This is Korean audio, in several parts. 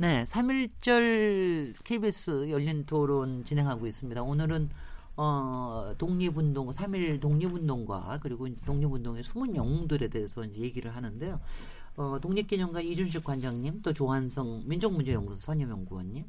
네, 3.1절 KBS 열린 토론 진행하고 있습니다. 오늘은 어, 독립운동, 3.1 독립운동과 그리고 독립운동의 숨은 영웅들에 대해서 이제 얘기를 하는데요. 어, 독립기념관 이준식 관장님, 또 조한성 민족문제연구소 선임연구원님,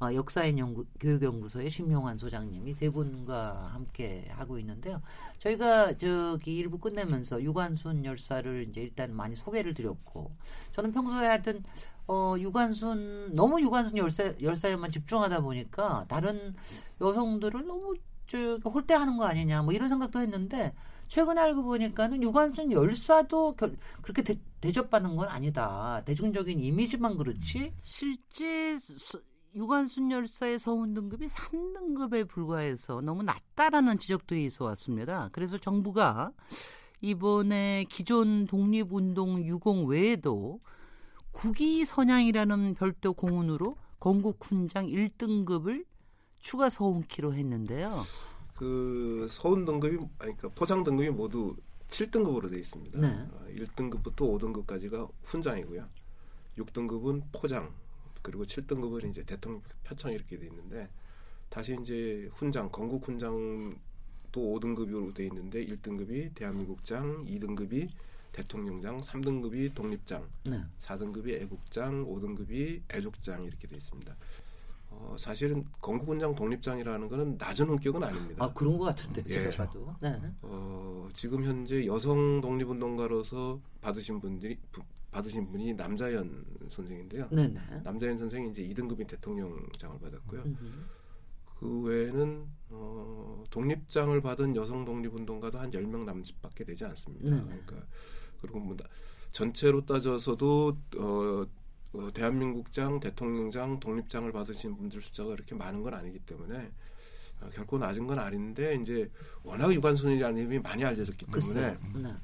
어, 역사인 연구, 교육연구소의 심용환 소장님 이 세 분과 함께 하고 있는데요. 저희가 저기 일부 끝내면서 유관순 열사를 이제 일단 많이 소개를 드렸고 저는 평소에 하여튼 어, 유관순 너무 유관순 열사 열사에만 집중하다 보니까 다른 여성들을 너무 저 홀대하는 거 아니냐 뭐 이런 생각도 했는데 최근에 알고 보니까는 유관순 열사도 결, 그렇게 대, 대접받는 건 아니다. 대중적인 이미지만 그렇지 실제 수, 유관순 열사의 서훈 등급이 3등급에 불과해서 너무 낮다라는 지적도 있어 왔습니다. 그래서 정부가 이번에 기존 독립운동 유공 외에도 국위 선양이라는 별도 공훈으로 건국 훈장 1등급을 추가 서훈키로 했는데요. 그 서훈 등급이 아니 그러니까 포장 등급이 모두 7등급으로 되어 있습니다. 네. 1등급부터 5등급까지가 훈장이고요. 6등급은 포장, 그리고 7등급은 이제 대통령 표창 이렇게 돼 있는데 다시 이제 훈장, 건국 훈장 또 5등급으로 돼 있는데 1등급이 대한민국장, 2등급이 대통령장, 3등급이 독립장, 네. 4등급이 애국장, 5등급이 애족장 이렇게 돼 있습니다. 어, 사실은 건국훈장 독립장이라는 거는 낮은 훈격은 아닙니다. 아 그런 것 같은데 예. 제가 봐도. 네. 어, 지금 현재 여성 독립운동가로서 받으신 분들이 부- 받으신 분이 남자연 선생인데요. 네네. 남자연 선생이 이제 2등급인 대통령장을 받았고요. 음. 그 외에는 어, 독립장을 받은 여성 독립운동가도 한 10명 남짓밖에 되지 않습니다. 네네. 그러니까 그리고 뭐 나- 전체로 따져서도 어, 어, 대한민국장, 대통령장, 독립장을 받으신 분들 숫자가 그렇게 많은 건 아니기 때문에 어, 결코 낮은 건 아닌데 이제 워낙 유관순이라는 이름이 많이 알려졌기 때문에 글쎄요. 네.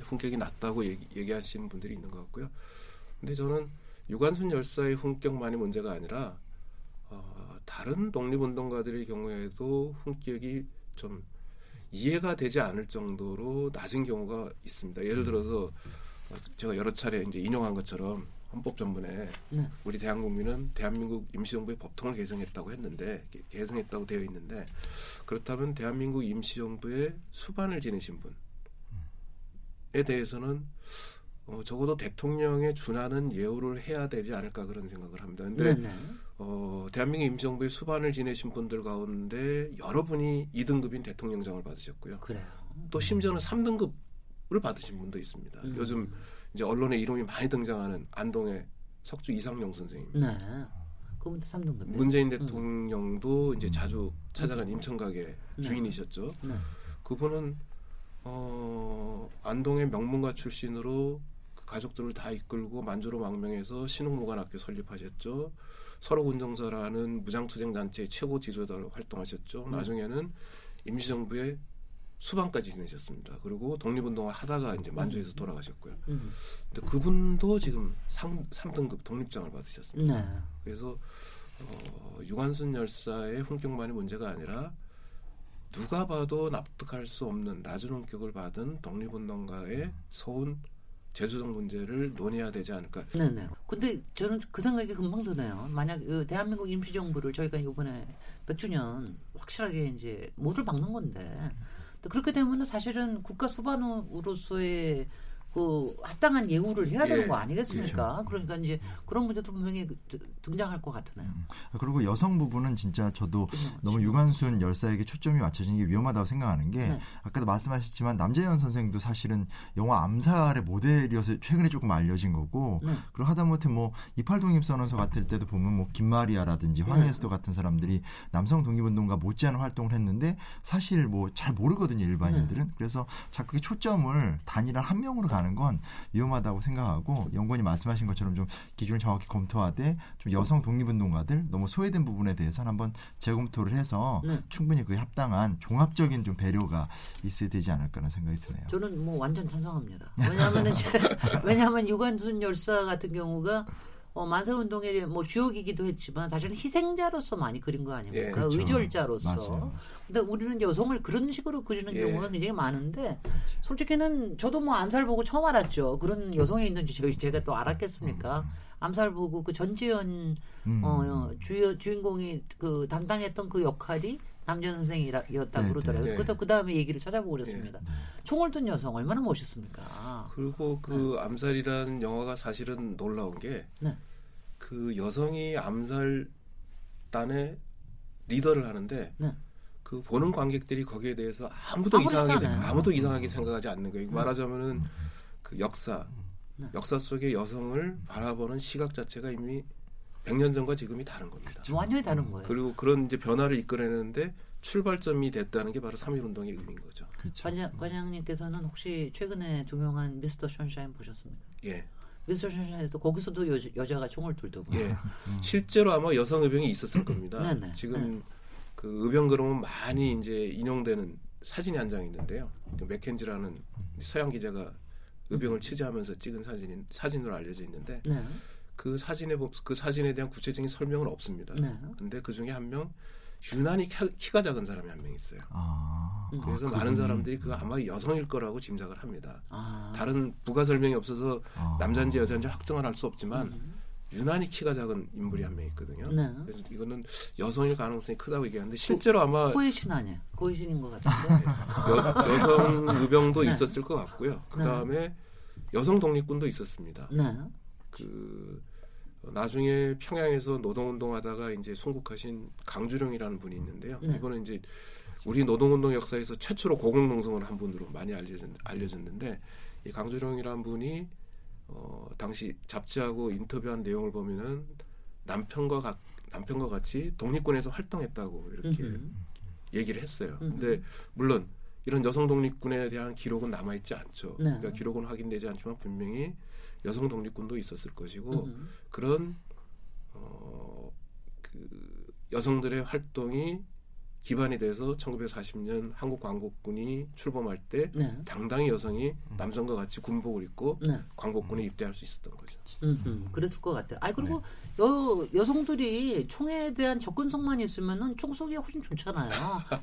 훈격이 낮다고 얘기, 하시는 분들이 있는 것 같고요. 근데 저는 유관순 열사의 훈격만이 문제가 아니라 어, 다른 독립운동가들의 경우에도 훈격이 좀 이해가 되지 않을 정도로 낮은 경우가 있습니다. 예를 들어서 어, 제가 여러 차례 이제 인용한 것처럼 헌법전문에 네. 우리 대한국민은 대한민국 임시정부의 법통을 개정했다고 했는데 개- 개정했다고 되어 있는데 그렇다면 대한민국 임시정부의 수반을 지내신 분에 대해서는 어, 적어도 대통령에 준하는 예우를 해야 되지 않을까 그런 생각을 합니다. 근데 네 네. 어, 대한민국 임시정부의 수반을 지내신 분들 가운데 여러분이 2등급인 대통령장을 받으셨고요. 그래요. 또 심지어는 3등급을 받으신 분도 있습니다. 음. 요즘 이제 언론에 이름이 많이 등장하는 안동의 석주 이상용 선생님. 네. 그분도 3등급. 문재인 대통령도 이제 자주 찾아간 인천 가게 네. 주인이셨죠. 네. 그분은 어, 안동의 명문가 출신으로 그 가족들을 다 이끌고 만주로 망명해서 신흥무관학교 설립하셨죠. 서로운정서라는 무장투쟁 단체의 최고 지도자로 활동하셨죠. 나중에는 임시정부의 수반까지 지내셨습니다. 그리고 독립운동을 하다가 이제 만주에서 돌아가셨고요. 음. 근데 그분도 지금 3, 삼등급 독립장을 받으셨습니다. 네. 그래서 어, 유관순 열사의 훈격만이 문제가 아니라 누가 봐도 납득할 수 없는 낮은 훈격을 받은 독립운동가의 서운 재수적 문제를 논해야 되지 않을까. 네네. 근데 저는 그 생각이 금방 드네요. 만약 그 대한민국 임시정부를 저희가 이번에 100주년 확실하게 이제 못을 박는 건데 또 그렇게 되면 사실은 국가 수반으로서의 그 합당한 예우를 해야 되는 예. 거 아니겠습니까? 그러니까 이제 그런 문제도 분명히 그- 등장할 것 같으네요. 그리고 여성 부분은 진짜 저도 너무 유관순 열사에게 초점이 맞춰지는 게 위험하다고 생각하는 게 네. 아까도 말씀하셨지만 남재현 선생도 사실은 영화 암살의 모델이어서 최근에 조금 알려진 거고 네. 그리고 하다못해 뭐 이팔독립 선언서 같을 때도 보면 뭐 김마리아라든지 네. 황예스도 같은 사람들이 남성 독립운동가 못지않은 활동을 했는데 사실 뭐 잘 모르거든요 일반인들은 네. 그래서 자꾸 그 초점을 단일한 한 명으로 가는 가는 건 위험하다고 생각하고 연구원이 말씀하신 것처럼 좀 기준을 정확히 검토하되 좀 여성 독립운동가들 너무 소외된 부분에 대해서는 한번 재검토를 해서 네. 충분히 그에 합당한 종합적인 좀 배려가 있어야 되지 않을까라는 생각이 드네요. 저는 뭐 완전 찬성합니다. 왜냐하면 왜냐하면 유관순 열사 같은 경우가 어, 만세 운동의 뭐 주역이기도 했지만 사실은 희생자로서 많이 그린 거 아닙니까? 예, 그렇죠. 의절자로서. 맞아요. 근데 우리는 여성을 그런 식으로 그리는 예. 경우가 굉장히 많은데 솔직히는 저도 뭐 암살 보고 처음 알았죠. 그런 여성이 있는지 저- 제가 또 알았겠습니까? 암살 보고 그 전지현 음. 어, 어, 주 주인공이 그 담당했던 그 역할이 남전 선생이었다고 네, 그러더라고요. 네. 그래서 그 다음에 얘기를 찾아보고 그랬습니다. 총을 든 여성 얼마나 멋있습니까? 그리고 그 암살이라는 영화가 사실은 놀라운 게 그 네. 여성이 암살단의 리더를 하는데 네. 그 보는 관객들이 거기에 대해서 아무도 이상하게 생- 않아요. 아무도 이상하게 생각하지 않는 거예요. 말하자면은 그 역사 네. 역사 속의 여성을 바라보는 시각 자체가 이미 100년 전과 지금이 다른 겁니다. 완전히 다른 거예요. 그리고 그런 이제 변화를 이끌어내는데 출발점이 됐다는 게 바로 3.1 운동의 의미인 거죠. 그렇죠. 과장, 과장님께서는 혹시 최근에 종영한 미스터 션샤인 보셨습니까? 예. 션샤인에서 거기서도 여, 여자가 총을 들더군요. 예. 실제로 아마 여성 의병이 있었을 겁니다. 음. 네네. 지금 그 의병 그러면 많이 이제 인용되는 사진이 한 장 있는데요. 그 맥켄지라는 서양 기자가 의병을 취재하면서 찍은 사진인 사진으로 알려져 있는데 네. 그 사진에 보- 그 사진에 대한 구체적인 설명은 없습니다. 네. 근데 그 중에 한 명 유난히 키- 키가 작은 사람이 한 명 있어요. 아, 음. 그래서 아, 많은 그분이- 사람들이 그 아마 여성일 거라고 짐작을 합니다. 아. 다른 부가 설명이 없어서 아. 남자인지 여자인지 확정을 할 수 없지만 유난히 키가 작은 인물이 한 명 있거든요. 네. 그래서 이거는 여성일 가능성이 크다고 얘기하는데 실제로 아마 코에신 아니야? 코에신인 것 같은데. 여, 여성 의병도 네. 있었을 것 같고요. 그 다음에 여성 독립군도 있었습니다. 네. 그 어, 나중에 평양에서 노동운동하다가 이제 순국하신 강주령이라는 분이 있는데요. 네. 이거는 이제 우리 노동운동 역사에서 최초로 고공농성을 한 분으로 많이 알려졌, 알려졌는데 이 강주령이라는 분이 어, 당시 잡지하고 인터뷰한 내용을 보면은 남편과 가, 남편과 같이 독립군에서 활동했다고 이렇게 음흠. 얘기를 했어요. 음. 근데 물론 이런 여성 독립군에 대한 기록은 남아 있지 않죠. 네. 그러니까 기록은 확인되지 않지만 분명히 여성 독립군도 있었을 것이고 음. 그런 어, 그 여성들의 활동이 기반이 돼서 1940년 한국 광복군이 출범할 때 네. 당당히 여성이 남성과 같이 군복을 입고 네. 광복군에 입대할 수 있었던 거죠. 음, 그랬을 것 같아요. 아 그리고 네. 여 여성들이 총에 대한 접근성만 있으면은 총 쏘기가 훨씬 좋잖아요.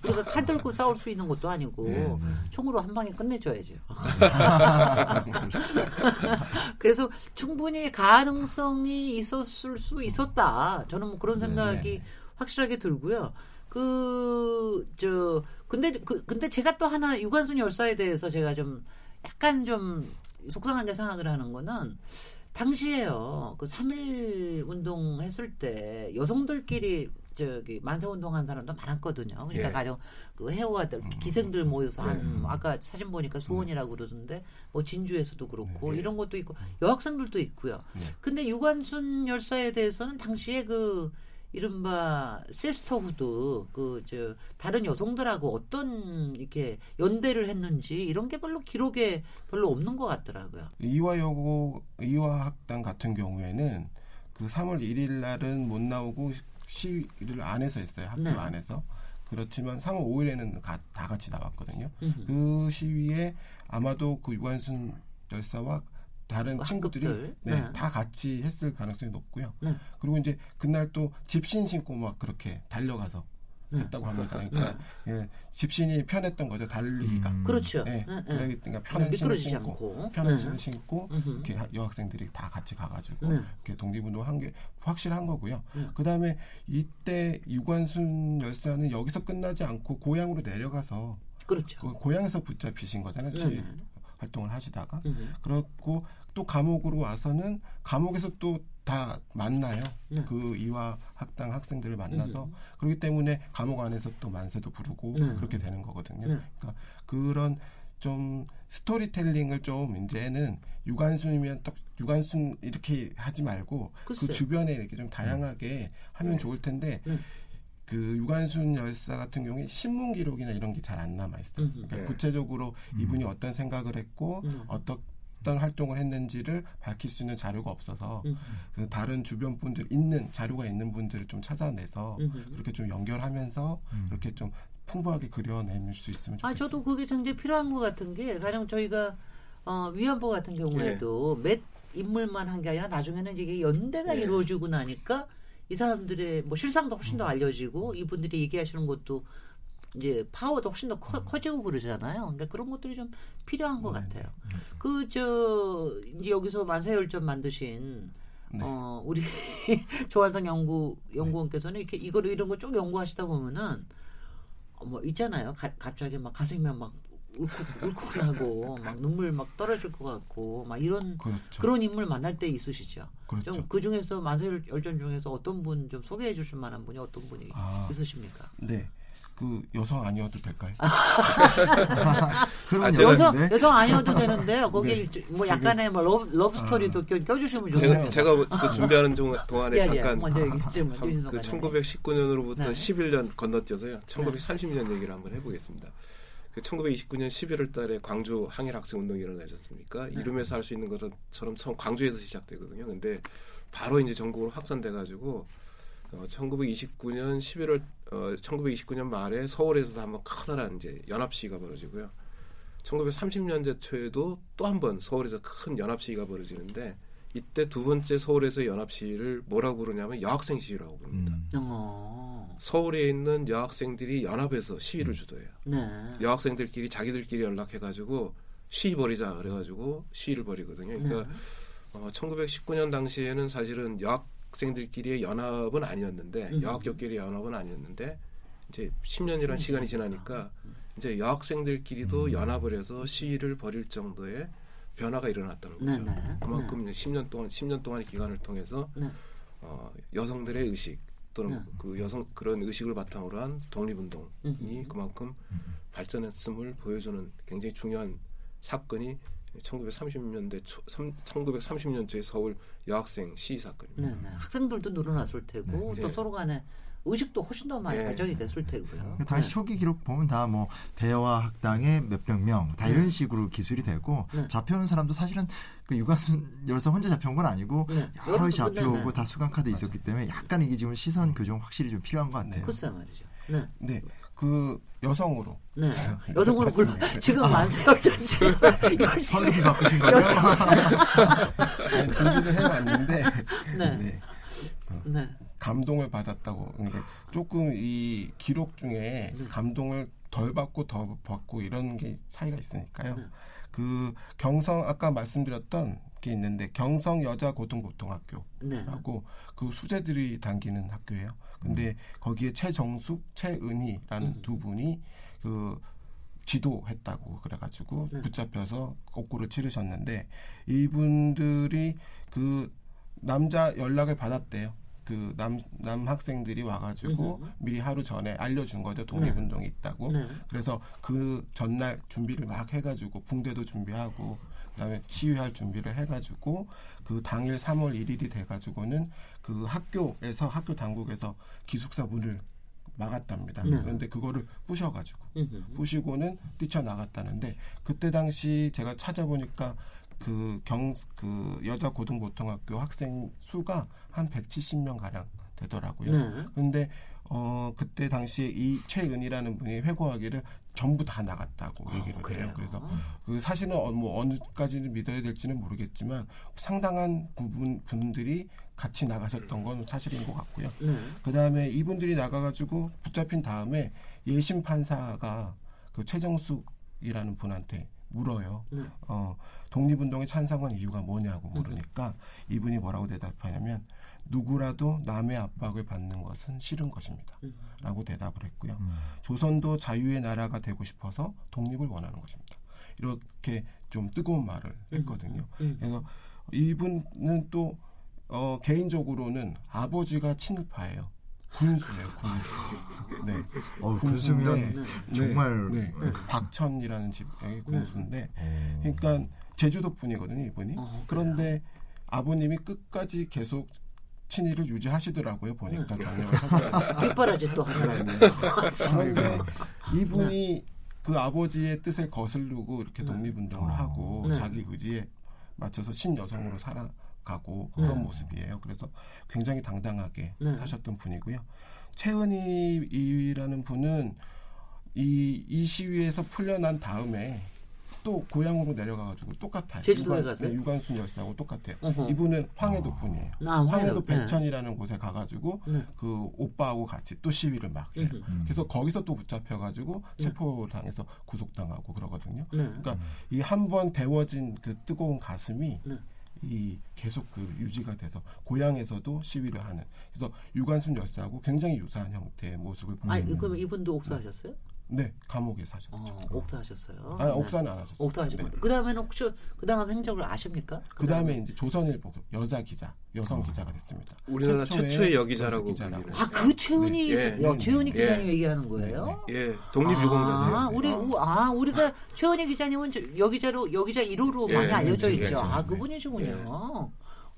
우리가 칼 들고 싸울 수 있는 것도 아니고 네, 총으로 한 방에 끝내줘야죠. 그래서 충분히 가능성이 있었을 수 있었다. 저는 뭐 그런 생각이 확실하게 들고요. 그 저 근데 그 근데 제가 또 하나 유관순 열사에 대해서 제가 좀 약간 좀 속상하게 생각을 하는 거는 당시에요. 그3.1 운동 했을 때 여성들끼리 저기 만세 운동한 사람도 많았거든요. 그러니까 예. 가령 그 해오아들 기생들 모여서 한 네. 아까 사진 보니까 수원이라고 그러던데 뭐 진주에서도 그렇고 네. 이런 것도 있고 여학생들도 있고요. 네. 근데 유관순 열사에 대해서는 당시에 그 이른바 세스터후드 그 저 다른 여성들하고 어떤 이렇게 연대를 했는지 이런 게 별로 기록에 별로 없는 것 같더라고요. 이화여고 이화학당 같은 경우에는 그 3월 1일 날은 못 나오고 시위를 안에서 했어요 학교 네. 안에서 그렇지만 3월 5일에는 다 같이 나왔거든요. 음흠. 그 시위에 아마도 그 유관순 열사와 다른 그 친구들이. 네, 네. 다 같이 했을 가능성이 높고요. 네. 그리고 이제 그날 또 집신 신고 막 그렇게 달려가서 네. 했다고 합니다. 그러니까 예, 집신이 편했던 거죠 달리기가. 음. 그렇죠. 네, 네, 네. 그러니까 편한 신을 신고 않고. 편한 네. 신을 신고. 이렇게 하- 여학생들이 다 같이 가가지고 네. 이렇게 독립운동 한 게 확실한 거고요. 네. 그 다음에 이때 유관순 열사는 여기서 끝나지 않고 고향으로 내려가서 그렇죠. 그 고향에서 붙잡히신 거잖아요. 활동을 하시다가 음. 그렇고 또 감옥으로 와서는 감옥에서 또 다 만나요. 네. 그 이화 학당 학생들을 만나서 음. 그렇기 때문에 감옥 안에서 또 만세도 부르고 네. 그렇게 되는 거거든요. 네. 그러니까 그런 좀 스토리텔링을 좀 이제는 유관순이면 딱 유관순 이렇게 하지 말고 글쎄요. 그 주변에 이렇게 좀 다양하게 하면 좋을 텐데 네. 그 유관순 열사 같은 경우에 신문 기록이나 이런 게 잘 안 남아 있어요. 음. 그러니까 네. 구체적으로 이분이 어떤 생각을 했고 음. 어떤 어떤 활동을 했는지를 밝힐 수 있는 자료가 없어서 음. 그 다른 주변 분들 있는 자료가 있는 분들을 좀 찾아내서 음. 그렇게 좀 연결하면서 음. 그렇게 좀 풍부하게 그려낼 수 있으면 좋겠어요. 아 저도 그게 굉장히 필요한 것 같은 게 가령 저희가 어, 위안부 같은 경우에도 몇 인물만 한 게 아니라 나중에는 이게 연대가 예. 이루어지고 나니까 이 사람들의 뭐 실상도 훨씬 더 알려지고 이분들이 얘기하시는 것도 이제 파워도 훨씬 더 커, 커지고 그러잖아요. 그러니까 그런 것들이 좀 필요한 것 같아요. 그저 이제 여기서 만사열전 만드신 네. 어 우리 조한성 연구 연구원께서는 이렇게 이거를 이런 거 쭉 연구하시다 보면은 어, 뭐 있잖아요. 가, 갑자기 막 가슴이 막 울컥 울컥하고 막 눈물 막 떨어질 것 같고 막 이런 그렇죠. 그런 인물 만날 때 있으시죠. 그렇죠. 좀그 중에서 만사열전 중에서 어떤 분 좀 소개해 주실 만한 분이 어떤 분이 아. 있으십니까? 네. 그 여성 아니어도 될까요? 그런 아, 제가- 여성 여성 아니어도 되는데요. 거기 네. 뭐 약간의 뭐 love, love story도 껴- 껴주시면 좋습니다. 제가, 제가 그 준비하는 동- 동안에 예, 예. 잠깐 먼저 얘기하시면 한- 윤희석 그 과장님. 1919년으로부터 네. 11년 건너뛰어서요. 1930년 얘기를 한번 해보겠습니다. 그 1929년 11월 달에 광주 항일 학생 운동이 일어나지 않습니까? 네. 이름에서 알 수 있는 것처럼 처음 광주에서 시작되거든요. 근데 바로 이제 전국으로 확산돼 가지고 어, 1929년 11월 어, 1929년 말에 서울에서도 한번 커다란 이제 연합 시위가 벌어지고요. 1930년대 초에도 또 한 번 서울에서 큰 연합 시위가 벌어지는데 이때 두 번째 서울에서 연합 시위를 뭐라고 부르냐면 여학생 시위라고 부릅니다. 음. 어, 서울에 있는 여학생들이 연합해서 시위를 주도해요. 네. 여학생들끼리 자기들끼리 연락해가지고 시위 벌이자 그래가지고 시위를 벌이거든요. 그러니까 네. 어, 1919년 당시에는 사실은 여학 생들끼리의 연합은 아니었는데 음. 여학교끼리 연합은 아니었는데 이제 10년이라는 시간이 지나니까 이제 여학생들끼리도 연합을 해서 시위를 벌일 정도의 변화가 일어났다는 거죠. 네, 네. 그만큼 이제 10년 동안 10년 동안의 기간을 통해서 네. 어, 여성들의 의식 또는 네. 그 여성 그런 의식을 바탕으로 한 독립운동이 음흠. 그만큼 발전했음을 보여주는 굉장히 중요한 사건이 1930년대 초, 1930년대 서울 여학생 시위 사건입니다. 네, 네. 학생들도 늘어났을 테고 네. 또 네. 서로 간에 의식도 훨씬 더 많이 네. 발전이 됐을 테고요. 그 당시 네. 초기 기록 보면 다 뭐 대화 학당에 몇백 명다 네. 이런 식으로 기술이 되고 네. 잡혀온 사람도 사실은 그 유관순 열사 혼자 잡혀온 건 아니고 네. 여러- 잡혀오고 네, 네. 다 수감 카드 있었기 때문에 약간 이게 지금 시선 교정 확실히 좀 필요한 것 같네요. 글쎄 말이죠. 네. 네. 그 여성으로 네. 여성으로 굴러 지금 열심히 설립이 바꾸신 거예요? 네, 준비를 해왔는데 네. 네. 네. 감동을 받았다고 그러니까 조금 이 기록 중에 네. 감동을 덜 받고 더 받고 이런 게 차이가 있으니까요. 네. 그 경성 아까 말씀드렸던 게 있는데 경성 여자 고등보통학교라고 네. 그 수재들이 다니는 학교예요. 근데 거기에 최정숙, 최은희라는 음. 두 분이 그 지도했다고 그래가지고 네. 붙잡혀서 거꾸로 치르셨는데 이분들이 그 남자 연락을 받았대요. 그 남 남 학생들이 와가지고 음흠. 미리 하루 전에 알려준 거죠 독립운동이 있다고. 네. 그래서 그 전날 준비를 막 해가지고 붕대도 준비하고 그다음에 시위할 준비를 해가지고 그 당일 3월 1일이 돼가지고는 그 학교에서 학교 당국에서 기숙사 문을 막았답니다. 네. 그런데 그거를 부셔가지고 음흠. 부시고는 뛰쳐나갔다는데 그때 당시 제가 찾아보니까 그 경 그 여자 고등보통학교 학생 수가 한 170명 가량 되더라고요. 네. 근데 어 그때 당시에 이 최은이라는 분이 회고하기를 전부 다 나갔다고 어, 얘기를 그래요? 해요. 그래서 그 사실은 어, 뭐 어느까지는 믿어야 될지는 모르겠지만 상당한 부분 분들이 같이 나가셨던 건 사실인 것 같고요. 네. 그 다음에 이분들이 나가가지고 붙잡힌 다음에 예심 판사가 그 최정숙이라는 분한테 물어요. 네. 어, 독립운동에 찬성한 이유가 뭐냐고 물으니까 이분이 뭐라고 대답하냐면 누구라도 남의 압박을 받는 것은 싫은 것입니다. 음. 라고 대답을 했고요. 음. 조선도 자유의 나라가 되고 싶어서 독립을 원하는 것입니다. 이렇게 좀 뜨거운 말을 했거든요. 음. 그래서 이분은 또 어, 개인적으로는 아버지가 친일파예요. 군수예요, 군수. 네. 어, 군수인데, 군수면 네. 정말 네, 네. 박천이라는 집의 군수인데, 어, 그러니까 제주도 분이거든요, 이분이. 어, 그런데 아버님이 끝까지 계속 친일을 유지하시더라고요, 보니까 네. 뒷바라지 또 하더라고요. 그런데 이분이 그 아버지의 뜻을 거스르고 이렇게 네. 독립운동을 어. 하고 네. 자기 의지에 맞춰서 신여성으로 살아가고 그런 네. 모습이에요. 그래서 굉장히 당당하게 네. 사셨던 분이고요. 최은희라는 분은 이, 이 시위에서 풀려난 다음에 또 고향으로 내려가가지고 똑같아요. 제주도에 유관- 가세요? 네, 유관순 열사하고 똑같아요. 어허. 이분은 황해도 분이에요. 나 황해도 네. 백천이라는 곳에 가가지고 네. 그 오빠하고 같이 또 시위를 막 해요. 음. 그래서 거기서 또 붙잡혀가지고 체포당해서 구속당하고 그러거든요. 네. 그러니까 이한 번 데워진 그 뜨거운 가슴이 네. 이 계속 그 유지가 돼서 고향에서도 시위를 하는 그래서 유관순 열사하고 굉장히 유사한 형태의 모습을 보여요. 아니 그럼 이분도 옥사하셨어요? 네 감옥에 사셨죠. 어, 옥사 하셨어요. 아, 옥사는 안 하셨어요. 옥사 하시고 네. 그 다음에는 혹시 그 다음 행적을 아십니까? 그 다음에 이제 조선일보 여자 기자, 여성 어. 기자가 됐습니다. 우리나라 최초의 여기자라고 여기자라고. 불리는. 아그 최은희 예. 여, 최은희 예. 기자님 얘기하는 거예요? 예, 독립유공자세요. 아, 우리 우- 아 우리가 최은희 기자님은 저- 여기자로 여기자 1호로 예, 많이 알려져 예, 있죠. 예, 아 네. 그분이시군요. 예.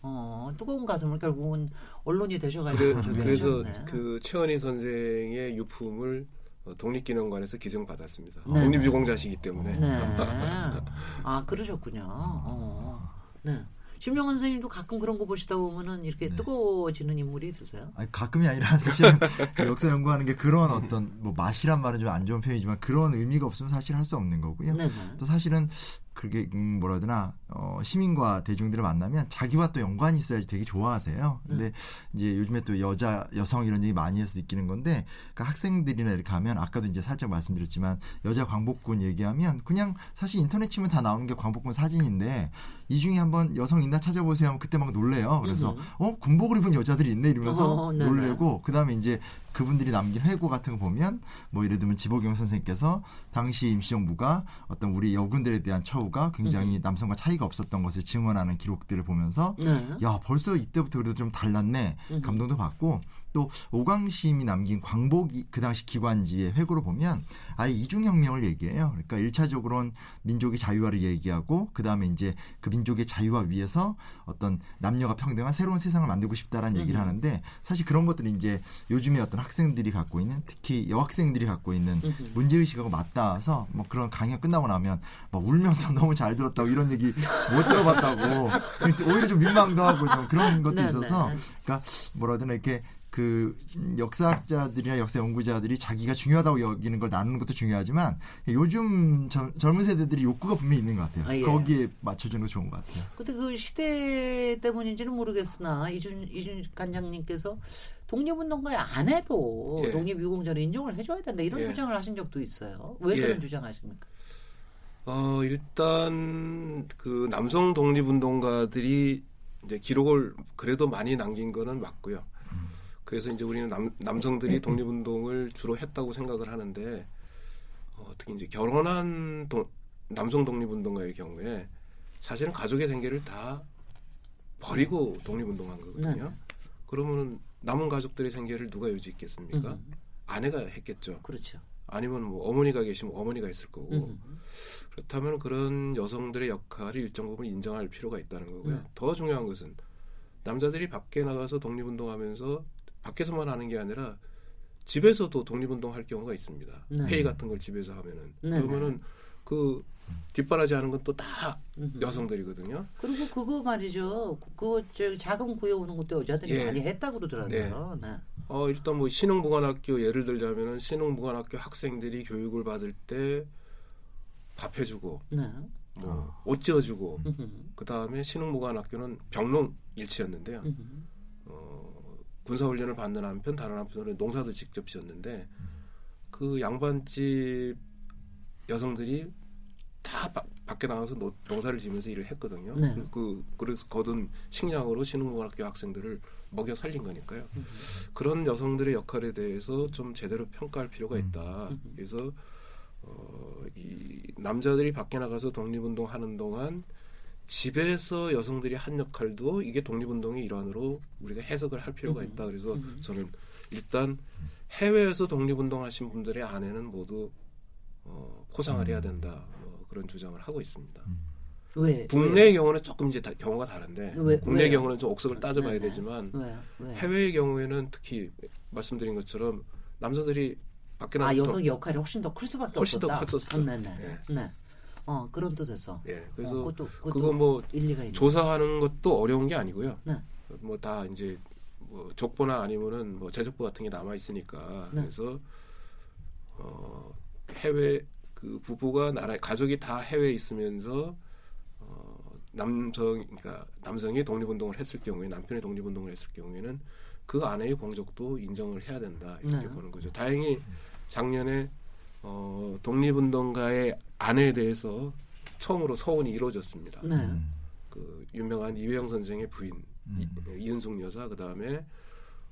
어 뜨거운 가슴을 결국은 언론이 되셔가지고 그래, 그래서. 그 최은희 선생의 유품을 어, 독립기념관에서 기증받았습니다. 네. 독립유공자시기 때문에. 네. 아 그러셨군요. 어. 네. 심영원 선생님도 가끔 그런 거 보시다 보면은 이렇게 네. 뜨거워지는 인물이 있으세요? 아니, 가끔이 아니라 사실은 그 역사 연구하는 게 그런 어떤 뭐 맛이란 말은 좀 안 좋은 표현이지만 그런 의미가 없으면 사실 할 수 없는 거고요. 네네. 또 사실은 그게 음, 뭐라 해야 되나 어, 시민과 대중들을 만나면 자기와 또 연관이 있어야지 되게 좋아하세요. 근데 이제 요즘에 또 여자 여성 이런 얘기 많이 해서 느끼는 건데 그러니까 학생들이나 이렇게 하면 아까도 이제 살짝 말씀드렸지만 여자 광복군 얘기하면 그냥 사실 인터넷 치면 다 나오는 게 광복군 사진인데 이 중에 한번 여성 있나 찾아보세요 하면 그때 막 놀래요. 그래서 음흠. 어 군복을 입은 여자들이 있네 이러면서 어, 네네. 놀래고 그다음에 이제 그분들이 남긴 회고 같은 거 보면 뭐 예를 들면 지보경 선생님께서 당시 임시정부가 어떤 우리 여군들에 대한 처우가 굉장히 남성과 차이가 없었던 것을 증언하는 기록들을 보면서 네. 야 벌써 이때부터 그래도 좀 달랐네 음흠. 감동도 받고 또 오광심이 남긴 광복이 그 당시 기관지의 회고를 보면 아예 이중혁명을 얘기해요. 그러니까 일차적으로는 민족의 자유화를 얘기하고 그 다음에 이제 그 민족의 자유화 위해서 어떤 남녀가 평등한 새로운 세상을 만들고 싶다라는 얘기를 음흠. 하는데 사실 그런 것들이 이제 요즘에 어떤 학생들이 갖고 있는 특히 여학생들이 갖고 있는 음흠. 문제 의식하고 맞닿아서 뭐 그런 강연 끝나고 나면 막 울면서 너무 잘 들었다고 이런 얘기 못 들어봤다고 오히려 좀 민망도 하고 좀 그런 것도 네, 있어서 네. 그러니까 뭐라 해야 되나 이렇게 그 역사학자들이나 역사 연구자들이 자기가 중요하다고 여기는 걸 나누는 것도 중요하지만 요즘 젊, 젊은 세대들이 욕구가 분명히 있는 것 같아요. 아, 예. 거기에 맞춰주는 거 좋은 것 같아요. 근데 그 시대 때문인지는 모르겠으나 이준 이준 관장님께서 독립운동가에 안 해도 예. 독립유공자를 인정을 해줘야 된다 이런 예. 주장을 하신 적도 있어요. 왜 예. 그런 주장하십니까? 어, 일단 그 남성 독립운동가들이 이제 기록을 그래도 많이 남긴 거는 맞고요. 그래서 이제 우리는 남, 남성들이 독립운동을 주로 했다고 생각을 하는데 어, 특히 이제 결혼한 동- 남성 독립운동가의 경우에 사실은 가족의 생계를 다 버리고 독립운동한 거거든요. 네. 그러면 남은 가족들의 생계를 누가 유지했겠습니까? 음, 아내가 했겠죠. 그렇죠. 아니면 뭐 어머니가 계시면 어머니가 했을 거고 음. 그렇다면 그런 여성들의 역할을 일정 부분 인정할 필요가 있다는 거고요. 네. 더 중요한 것은 남자들이 밖에 나가서 독립운동하면서 밖에서만 하는 게 아니라 집에서도 독립운동 할 경우가 있습니다. 네. 회의 같은 걸 집에서 하면은 네, 그러면은 그 뒷바라지 하는 건 또다 음. 여성들이거든요. 그리고 그거 말이죠. 그- 그거 저 자금 구해오는 것도 여자들이 예. 많이 했다고 그러더라고요. 네. 어 일단 뭐 신흥무관학교 예를 들자면은 신흥무관학교 학생들이 교육을 받을 때 밥 해주고 네. 뭐옷 지어주고 음. 그 다음에 신흥무관학교는 병농 일치였는데요. 음. 어, 군사 훈련을 받는 한편 다른 한편으로는 농사도 직접 지었는데 그 양반집 여성들이 다 바- 밖에 나가서 노- 농사를 지면서 일을 했거든요. 네. 그 그래서 거둔 식량으로 신흥고등학교 학생들을 먹여 살린 거니까요. 음. 그런 여성들의 역할에 대해서 좀 제대로 평가할 필요가 있다. 음. 그래서 어, 이 남자들이 밖에 나가서 독립운동 하는 동안 집에서 여성들이 한 역할도 이게 독립운동의 일환으로 우리가 해석을 할 필요가 음. 있다. 그래서 음. 저는 일단 해외에서 독립운동 하신 분들의 아내는 모두 어, 포상을 해야 된다. 뭐 그런 주장을 하고 있습니다. 왜? 국내의 경우는 조금 이제 다, 경우가 다른데 왜- 국내 의 왜요? 경우는 좀 옥석을 따져봐야 네, 네. 되지만 왜? 왜? 해외의 경우에는 특히 말씀드린 것처럼 남자들이 밖에 아 나가서 여성 역할이 훨씬 더 클 수밖에 훨씬 더 없었다. 컸었죠. 음, 네네. 네. 네. 어 그런 뜻에서. 예, 그래서 어, 그것도, 그것도 그거 뭐 일리가. 조사하는 것도 어려운 게 아니고요. 네. 뭐 다 이제 뭐 족보나 아니면은 뭐 제적보 같은 게 남아 있으니까 네. 그래서 어 해외 그 부부가 나라 가족이 다 해외에 있으면서 어 남성 그러니까 남성이 독립운동을 했을 경우에 남편이 독립운동을 했을 경우에는 그 아내의 공적도 인정을 해야 된다 이렇게 네. 보는 거죠. 다행히 작년에 어 독립운동가의 아내에 대해서 처음으로 서원이 이루어졌습니다. 네. 음. 그 유명한 이회영 선생의 부인 음. 이- 이은숙 여사 그 다음에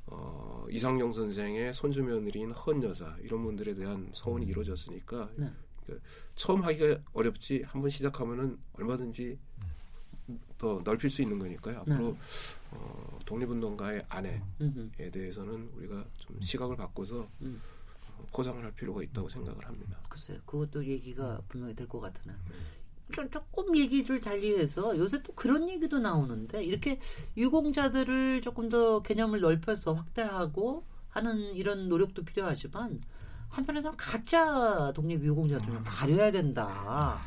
어, 이상용 선생의 손주 며느리인 헌 여사 이런 분들에 대한 서원이 이루어졌으니까 네. 그 처음 하기가 어렵지 한 번 시작하면은 얼마든지 더 넓힐 수 있는 거니까요. 네. 앞으로 어, 독립운동가의 아내에. 대해서는 우리가 좀 시각을 바꿔서 음. 어, 포장을 할 필요가 있다고 생각을 합니다. 글쎄요, 그것도 얘기가 분명히 될 것 같으나. 좀 조금 얘기를 달리해서 요새 또 그런 얘기도 나오는데 이렇게 유공자들을 조금 더 개념을 넓혀서 확대하고 하는 이런 노력도 필요하지만 한편에서는 가짜 독립 유공자들 좀 가려야 된다.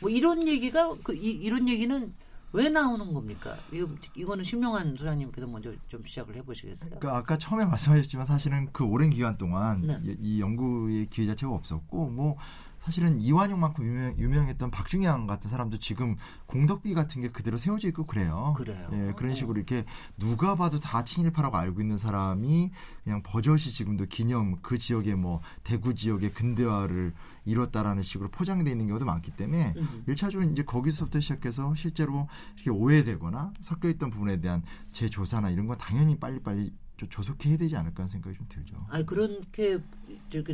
뭐 이런 얘기가 그 이, 이런 얘기는 왜 나오는 겁니까? 이거 이거는 신명한 소장님께서 먼저 좀 시작을 해보시겠어요? 그러니까 아까 처음에 말씀하셨지만 사실은 그 오랜 기간 동안 네. 이, 이 연구의 기회 자체가 없었고 뭐 사실은 이완용만큼 유명, 유명했던 박중양 같은 사람도 지금 공덕비 같은 게 그대로 세워져 있고 그래요. 그래요? 예, 그런 식으로 이렇게 누가 봐도 다 친일파라고 알고 있는 사람이 그냥 버젓이 지금도 기념 그 지역의 뭐 대구 지역의 근대화를 이뤘다라는 식으로 포장돼 있는 경우도 많기 때문에 음. 일차적으로 이제 거기서부터 시작해서 실제로 이렇게 오해되거나 섞여 있던 부분에 대한 재조사나 이런 건 당연히 빨리빨리 좀 조속해야 되지 않을까 하는 생각이 좀 들죠. 아니 그렇게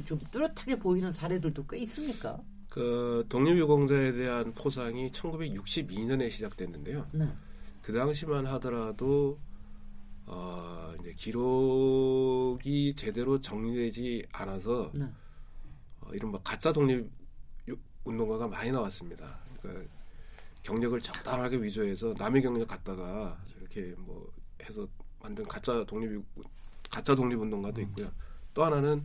좀 뚜렷하게 보이는 사례들도 꽤 있습니까? 그 독립유공자에 대한 포상이 1962년에 시작됐는데요. 네. 그 당시만 하더라도 어, 이제 기록이 제대로 정리되지 않아서 네. 어, 이른바 가짜 독립 유- 운동가가 많이 나왔습니다. 그러니까 경력을 적당하게 위조해서 남의 경력 갖다가 이렇게 뭐 해서 만든 가짜 독립 가짜 독립 운동가도 있고요. 또 하나는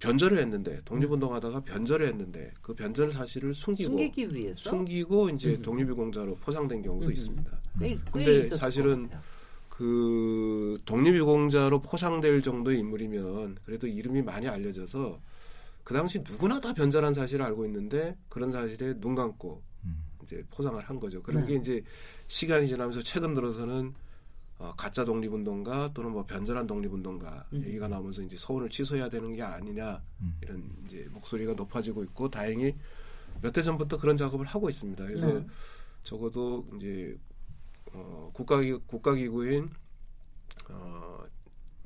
변절을 했는데 독립운동하다가 변절을 했는데 그 변절 사실을 숨기고 숨기기 위해서 숨기고 이제 음. 독립유공자로 포상된 경우도 음. 있습니다. 꽤, 꽤 근데 사실은. 그 독립유공자로 포상될 정도의 인물이면 그래도 이름이 많이 알려져서 그 당시 누구나 다 변절한 사실을 알고 있는데 그런 사실에 눈 감고 음. 이제 포상을 한 거죠. 그런 네. 게 이제 시간이 지나면서 최근 들어서는 어, 가짜 독립운동가 또는 뭐 변절한 독립운동가 음. 얘기가 나오면서 이제 서원을 취소해야 되는 게 아니냐 음. 이런 이제 목소리가 높아지고 있고 다행히 몇달 전부터 그런 작업을 하고 있습니다. 그래서 네. 적어도 이제 어, 국가기 국가기구인 어,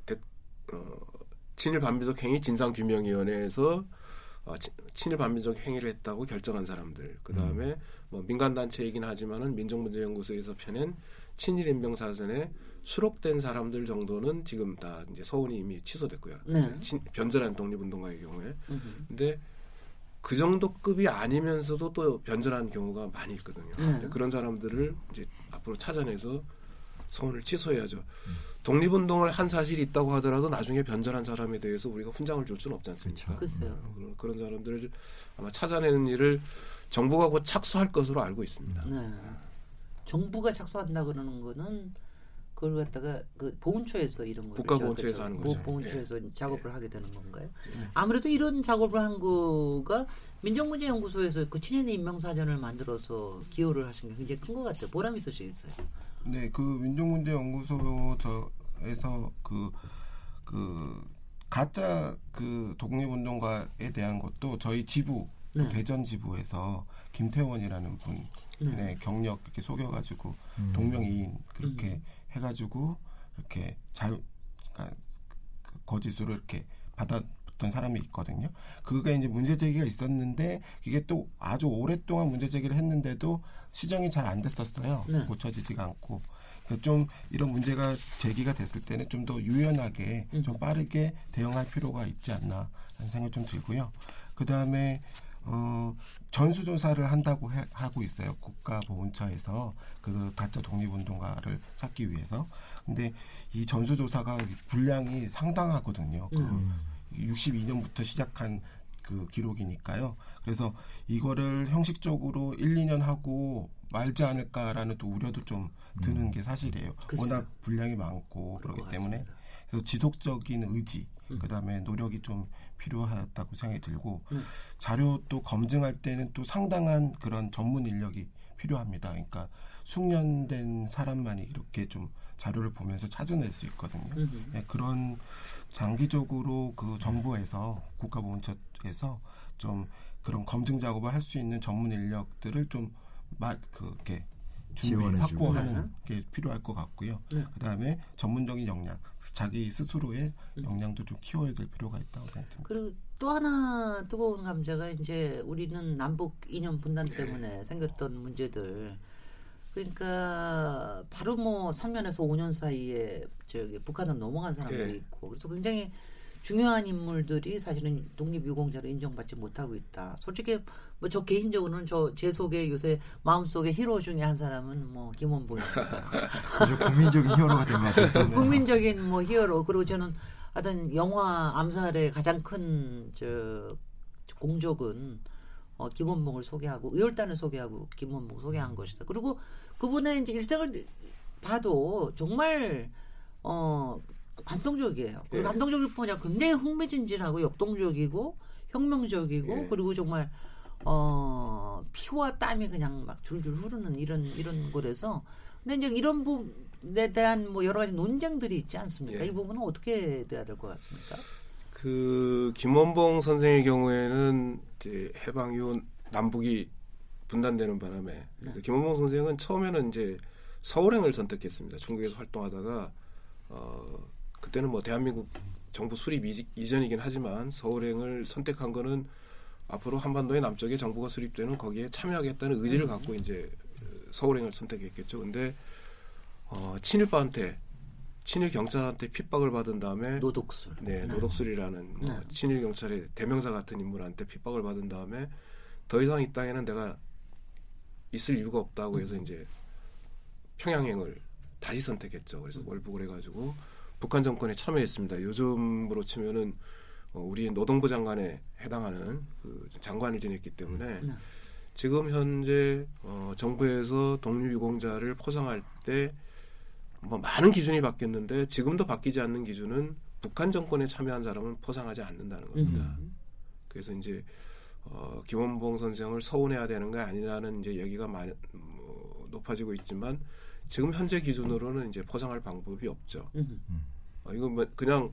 대, 어, 친일 반민족 행위 진상 규명위원회에서 어, 치- 친일 반민족 행위를 했다고 결정한 사람들. 그 다음에 뭐 민간 단체이긴 하지만은 민족문제연구소에서 펴낸 친일 인명 사전에 수록된 사람들 정도는 지금 다 이제 서원이 이미 취소됐고요. 네. 친- 변절한 독립운동가의 경우에. 음. 근데 그 정도 급이 아니면서도 또 변절한 경우가 많이 있거든요. 네. 그런 사람들을 이제 앞으로 찾아내서 서원을 취소해야죠. 독립운동을 한 사실이 있다고 하더라도 나중에 변절한 사람에 대해서 우리가 훈장을 줄 수는 없지 않습니까? 그렇죠. 어, 그런, 그런 사람들을 아마 찾아내는 일을 정부가 곧 착수할 것으로 알고 있습니다. 네. 정부가 착수한다 그러는 거는 그걸 갖다가 그 보훈처에서 이런 거를 국가보훈처에서 저- 하는 보- 거죠. 예. 보훈처에서 작업을 하게 되는 건가요? 아무래도 이런 작업을 한 거가 민정문제연구소에서 그 친일 인명사전을 만들어서 기여를 하신 게 굉장히 큰 것 같아요. 보람 있으시겠어요? 네, 그 민족문제연구소에서 그, 그, 가짜 그 독립운동가에 대한 것도 저희 지부, 네. 대전 지부에서 김태원이라는 분의 네. 경력 이렇게 속여가지고 음. 동명이인 그렇게 해가지고 이렇게 잘, 그러니까 그 거짓으로 이렇게 받았던 사람이 있거든요. 그게 이제 문제 제기가 있었는데 이게 또 아주 오랫동안 문제 제기를 했는데도 시정이 잘 안 됐었어요. 네. 고쳐지지가 않고. 그러니까 좀 이런 문제가 제기가 됐을 때는 좀 더 유연하게 음. 좀 빠르게 대응할 필요가 있지 않나 하는 생각이 좀 들고요. 그 다음에 어, 전수조사를 한다고 해- 하고 있어요. 국가보훈처에서 그 가짜 독립운동가를 찾기 위해서. 근데 이 전수조사가 분량이 상당하거든요. 그 음. 62년부터 시작한 그 기록이니까요. 그래서 이거를 형식적으로 1, 2년 하고 말지 않을까라는 또 우려도 좀 드는 게 사실이에요. 글쎄요. 워낙 분량이 많고 그렇기 것 때문에 같습니다. 그래서 지속적인 의지 음. 그다음에 노력이 좀 필요하다고 생각이 들고 음. 자료 또 검증할 때는 또 상당한 그런 전문 인력이 필요합니다. 그러니까 숙련된 사람만이 이렇게 좀 자료를 보면서 찾아낼 수 있거든요. 음. 네, 그런 장기적으로 그 정부에서 국가보훈처에서 좀 그런 검증 작업을 할 수 있는 전문 인력들을 좀 마, 그렇게 준비. 확보하는 게 필요할 것 같고요. 네. 그다음에 전문적인 역량, 자기 스스로의 음. 역량도 좀 키워야 될 필요가 있다고 생각합니다. 그리고 또 하나 뜨거운 감자가 이제 우리는 남북 이념 분단 때문에 생겼던 문제들. 그러니까 바로 뭐 3년에서 5년 사이에 저기 북한은 넘어간 사람들이 예. 있고 그래서 굉장히 중요한 인물들이 사실은 독립유공자로 인정받지 못하고 있다. 솔직히 뭐 저 개인적으로는 저 제 속에 요새 마음속에 히로 중에 한 사람은 뭐 김원봉입니다. 국민적인 히어로가 된 것 같아서 국민적인 뭐 히어로 그리고 저는 하여튼 영화 암살의 가장 큰 저 공적은 어, 김원봉을 소개하고 의열단을 소개하고 김원봉 소개한 것이다. 그리고 그분의 이제 일생을 봐도 정말 어 감동적이에요. 예. 감동적일 뿐이 아니라 굉장히 흥미진진하고 역동적이고 혁명적이고 예. 그리고 정말 어 피와 땀이 그냥 막 줄줄 흐르는 이런 이런 거라서 근데 이제 이런 부분에 대한 뭐 여러 가지 논쟁들이 있지 않습니까? 예. 이 부분은 어떻게 돼야 될 것 같습니까? 그 김원봉 선생의 경우에는 이제 해방 이후 남북이 분단되는 바람에 네. 김원봉 선생은 처음에는 이제 서울행을 선택했습니다. 중국에서 활동하다가 어 그때는 뭐 대한민국 정부 수립 이- 이전이긴 하지만 서울행을 선택한 거는 앞으로 한반도의 남쪽에 정부가 수립되는 거기에 참여하겠다는 의지를 갖고 이제 어, 서울행을 선택했겠죠. 근데 어 친일파한테 친일 경찰한테 핍박을 받은 다음에 노독술. 네, 노덕술이라는 뭐 네. 친일 경찰의 대명사 같은 인물한테 핍박을 받은 다음에 더 이상 이 땅에는 내가 있을 이유가 없다고 해서 이제 평양행을 다시 선택했죠. 그래서 월북을 해가지고 북한 정권에 참여했습니다. 요즘으로 치면은 어, 우리 노동부 장관에 해당하는 그 장관을 지냈기 때문에 네. 지금 현재 어, 정부에서 독립유공자를 포상할 때 뭐 많은 기준이 바뀌었는데 지금도 바뀌지 않는 기준은 북한 정권에 참여한 사람은 포상하지 않는다는 겁니다. 음. 그래서 이제 어, 김원봉 선생을 서운해야 되는 거 아니냐는 이제 얘기가 많이 뭐, 높아지고 있지만 지금 현재 기준으로는 이제 포상할 방법이 없죠. 음. 어, 이건 뭐 그냥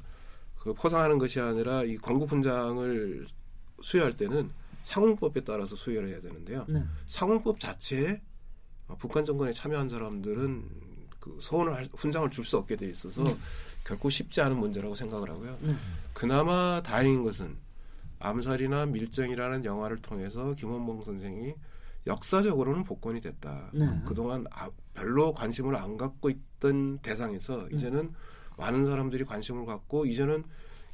그 포상하는 것이 아니라 이 광고 훈장을 수여할 때는 상훈법에 따라서 수여를 해야 되는데요. 네. 상훈법 자체에 어, 북한 정권에 참여한 사람들은 그 서원을 할- 훈장을 줄 수 없게 돼 있어서 결코 쉽지 않은 문제라고 생각을 하고요. 네. 그나마 다행인 것은 암살이나 밀정이라는 영화를 통해서 김원봉 선생이 역사적으로는 복권이 됐다. 네. 그동안 아- 별로 관심을 안 갖고 있던 대상에서 이제는 많은 사람들이 관심을 갖고 이제는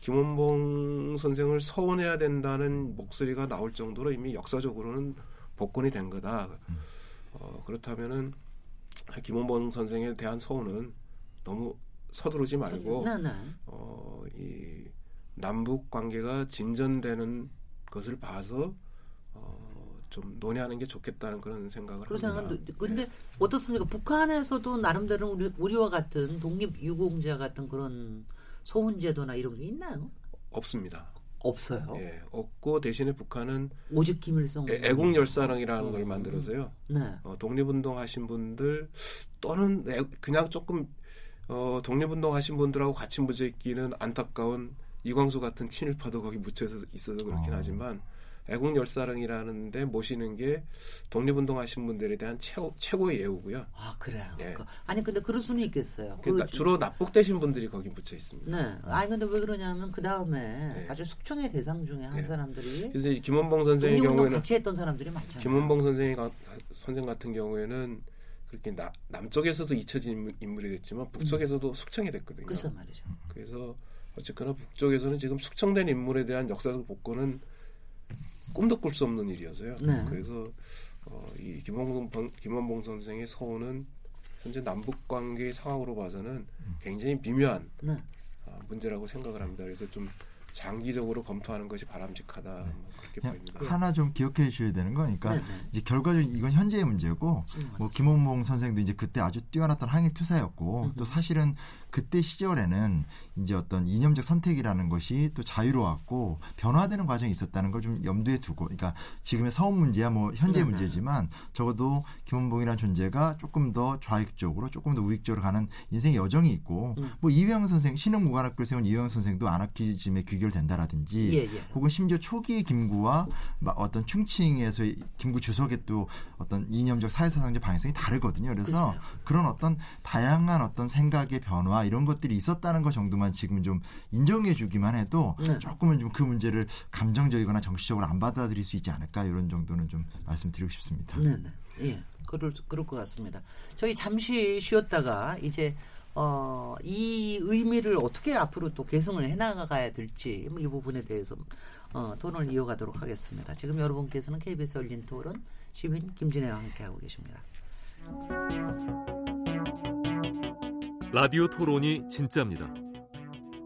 김원봉 선생을 서운해야 된다는 목소리가 나올 정도로 이미 역사적으로는 복권이 된 거다. 어, 그렇다면은 김원봉 선생에 대한 서운은 너무 서두르지 말고 네, 네. 어, 이 남북 관계가 진전되는 것을 봐서 어, 좀 논의하는 게 좋겠다는 그런 생각을 그런 합니다. 생각도 근데 어떻습니까? 북한에서도 나름대로 우리, 우리와 같은 독립 유공자 같은 그런 소훈 제도나 이런 게 있나요? 없습니다. 없어요. 예, 없고 대신에 북한은 오직 김일성 애- 애국 열사랑이라는 음. 걸 만들어서요. 네. 어, 독립운동 하신 분들 또는 애- 그냥 조금 어, 독립운동 하신 분들하고 같이 묻어 있기는 안타까운 이광수 같은 친일파도 거기 묻혀 있어서 그렇긴 어. 하지만 애국 열사랑이라는데 모시는 게 독립운동 하신 분들에 대한 최고, 최고의 예우고요. 아 그래요. 예. 그- 아니 근데 그럴 수는 있겠어요. 그러니까 그- 주로 납북되신 분들이 거기 묻혀 있습니다. 네. 아니 근데 왜 그러냐면 그 다음에 네. 사실 숙청의 대상 중에 한 네. 사람들이 그래서 이 김원봉 선생의 경우에는 같이 했던 사람들이 많잖아요. 김원봉 선생이 가- 선생 같은 경우에는 그렇게 나- 남쪽에서도 잊혀진 인물- 인물이 됐지만 북쪽에서도 숙청이 됐거든요. 글쎄 말이죠. 그래서 어쨌거나 북쪽에서는 지금 숙청된 인물에 대한 역사적 복권은 꿈도 꿀 수 없는 일이어서요. 네. 그래서 어, 이 김원봉, 김원봉 선생의 서원은 현재 남북 관계 상황으로 봐서는 굉장히 미묘한 네. 아, 문제라고 생각을 합니다. 그래서 좀 장기적으로 검토하는 것이 바람직하다 뭐 그렇게 보입니다. 하나 좀 기억해 주셔야 되는 거니까 네, 네. 이제 결과적으로 이건 현재의 문제고 음. 뭐 김원봉 선생도 이제 그때 아주 뛰어났던 항일 투사였고 음. 또 사실은 그때 시절에는 이제 어떤 이념적 선택이라는 것이 또 자유로웠고 변화되는 과정이 있었다는 걸 좀 염두에 두고 그러니까 지금의 서울 문제야 뭐 현재 네, 네. 문제지만 적어도 김원봉이라는 존재가 조금 더 좌익적으로 조금 더 우익적으로 가는 인생의 여정이 있고 음. 뭐 이회영 선생 신흥무관학교를 세운 이회영 선생도 아나키즘에 귀결된다라든지 예, 예. 혹은 심지어 초기 김구와 막 어떤 충칭에서의 김구 주석의 또 어떤 이념적 사회사상적 방향성이 다르거든요. 그래서 글쎄요. 그런 어떤 다양한 어떤 생각의 변화 이런 것들이 있었다는 것 정도만 지금 좀 인정해 주기만 해도 네. 조금은 좀 그 문제를 감정적이거나 정치적으로 안 받아들일 수 있지 않을까 이런 정도는 좀 말씀드리고 싶습니다. 네 네. 예. 그럴, 그럴 것 같습니다. 저희 잠시 쉬었다가 이제 어, 이 의미를 어떻게 앞으로 또 개성을 해나가야 될지 뭐이 부분에 대해서 어, 토론을 이어가도록 하겠습니다. 지금 여러분께서는 KBS 열린 토론 시민 김진애와 함께하고 계십니다. 라디오 토론이 진짜입니다.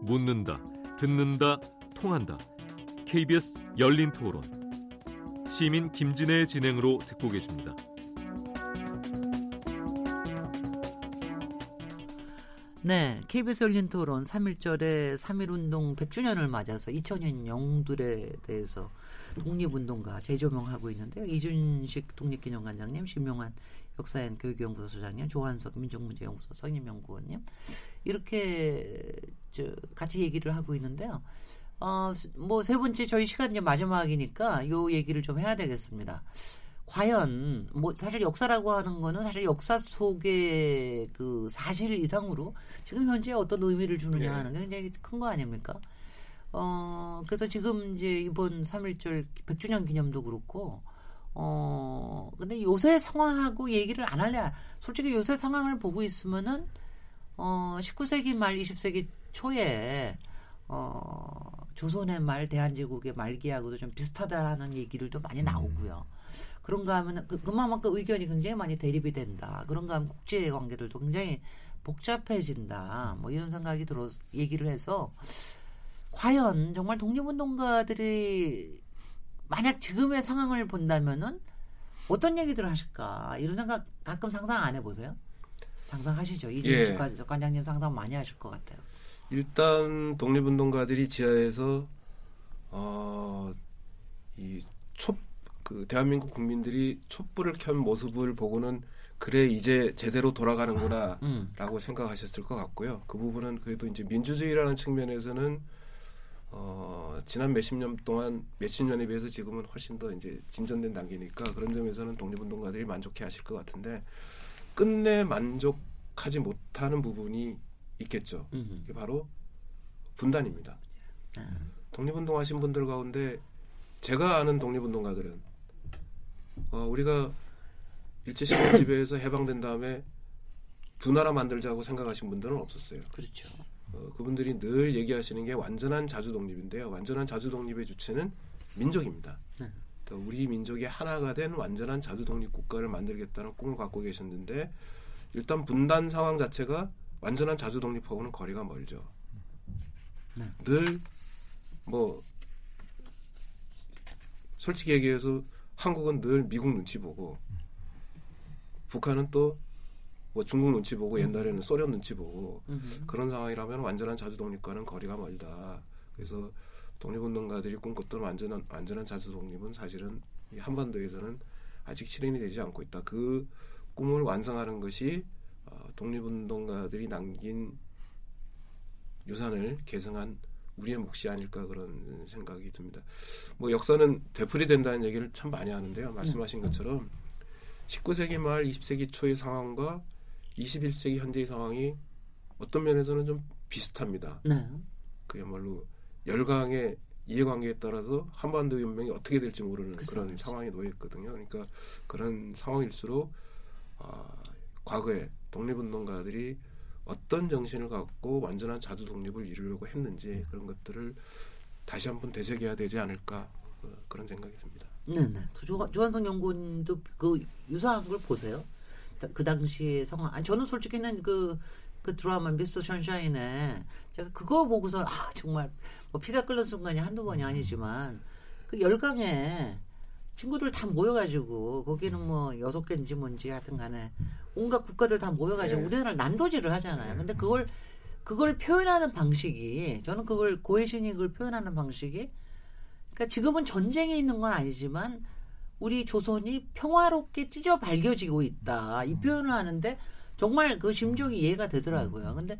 묻는다, 듣는다, 통한다. KBS 열린 토론. 시민 김진애의 진행으로 듣고 계십니다. 네, KBS 열린 토론 3.1절의 3.1운동 100주년을 맞아서 2000년 영웅들에 대해서 독립운동가 재조명하고 있는데요. 이준식 독립기념관장님, 신명환 역사연 교육연구소 소장님, 조한석 민족문제연구소 선임연구원님 이렇게 저 같이 얘기를 하고 있는데요. 어, 뭐 세 번째 저희 시간 이제 마지막이니까 요 얘기를 좀 해야 되겠습니다. 과연 뭐 사실 역사라고 하는 거는 사실 역사 속의 그 사실 이상으로 지금 현재 어떤 의미를 주느냐 예. 하는 게 굉장히 큰 거 아닙니까? 어 그래서 지금 이제 이번 3.1절 100주년 기념도 그렇고 어 근데 요새 상황하고 얘기를 안 할래 솔직히 요새 상황을 보고 있으면은 어 19세기 말 20세기 초에 어 조선의 말 대한제국의 말기하고도 좀 비슷하다는 얘기들도 많이 나오고요. 그런가 하면 그, 그만큼 의견이 굉장히 많이 대립이 된다. 그런가 하면 국제 관계들도 굉장히 복잡해진다. 뭐 이런 생각이 들어 얘기를 해서 과연 정말 독립운동가들이 만약 지금의 상황을 본다면은 어떤 얘기들을 하실까 이런 생각 가끔 상상 안 해보세요? 상상하시죠? 이준식 예. 관- 관장님 상상 많이 하실 것 같아요. 일단 독립운동가들이 지하에서 어, 어이촛그 대한민국 국민들이 촛불을 켠 모습을 보고는 그래 이제 제대로 돌아가는구나라고 음. 생각하셨을 것 같고요. 그 부분은 그래도 이제 민주주의라는 측면에서는 어, 지난 몇십 년 동안 몇십 년에 비해서 지금은 훨씬 더 이제 진전된 단계니까 그런 점에서는 독립운동가들이 만족해 하실 것 같은데 끝내 만족하지 못하는 부분이 있겠죠. 음. 이게 바로 분단입니다. 음. 독립운동 하신 분들 가운데 제가 아는 독립운동가들은 어, 우리가 일제시대 지배에서 해방된 다음에 두 나라 만들자고 생각하신 분들은 없었어요. 그렇죠. 어, 그분들이 늘 얘기하시는 게 완전한 자주 독립인데요. 완전한 자주 독립의 주체는 민족입니다. 네. 그러니까 우리 민족이 하나가 된 완전한 자주 독립 국가를 만들겠다는 꿈을 갖고 계셨는데 일단 분단 상황 자체가 완전한 자주 독립하고는 거리가 멀죠. 네. 늘뭐 솔직히 얘기해서 한국은 늘 미국 눈치 보고 북한은 또 뭐 중국 눈치 보고 옛날에는 소련 눈치 보고 음. 그런 상황이라면 완전한 자주 독립과는 거리가 멀다. 그래서 독립운동가들이 꿈꿨던 완전한 완전한 자주 독립은 사실은 이 한반도에서는 아직 실현이 되지 않고 있다. 그 꿈을 완성하는 것이 어, 독립운동가들이 남긴 유산을 계승한 우리의 몫이 아닐까 그런 생각이 듭니다. 뭐 역사는 되풀이된다는 얘기를 참 많이 하는데요. 말씀하신 것처럼 19세기 말 20세기 초의 상황과 21세기 현재의 상황이 어떤 면에서는 좀 비슷합니다. 네. 그야말로 열강의 이해관계에 따라서 한반도 연맹이 어떻게 될지 모르는 그쵸, 그런 그쵸. 상황에 놓여 있거든요. 그러니까 그런 상황일수록 아, 과거에 독립운동가들이 어떤 정신을 갖고 완전한 자주 독립을 이루려고 했는지 그런 것들을 다시 한번 되새겨야 되지 않을까 어, 그런 생각이 듭니다. 네네. 조, 조한성 연구원도 그 유사한 걸 보세요. 다- 그 당시의 상황. 아니, 저는 솔직히는 그, 그 드라마 미스터 션샤인에 제가 그거 보고서 아 정말 뭐 피가 끓는 순간이 한두 번이 아니지만 그 열강에 친구들 다 모여가지고 거기는 뭐 여섯 개인지 뭔지 하여튼 간에 온갖 국가들 다 모여가지고 네. 우리나라 난도질을 하잖아요. 근데 그걸 그걸 표현하는 방식이 저는 그걸 고해신이 그걸 표현하는 방식이 그러니까 지금은 전쟁이 있는 건 아니지만 우리 조선이 평화롭게 찢어 발겨지고 있다 이 표현을 하는데 정말 그 심정이 이해가 되더라고요. 근데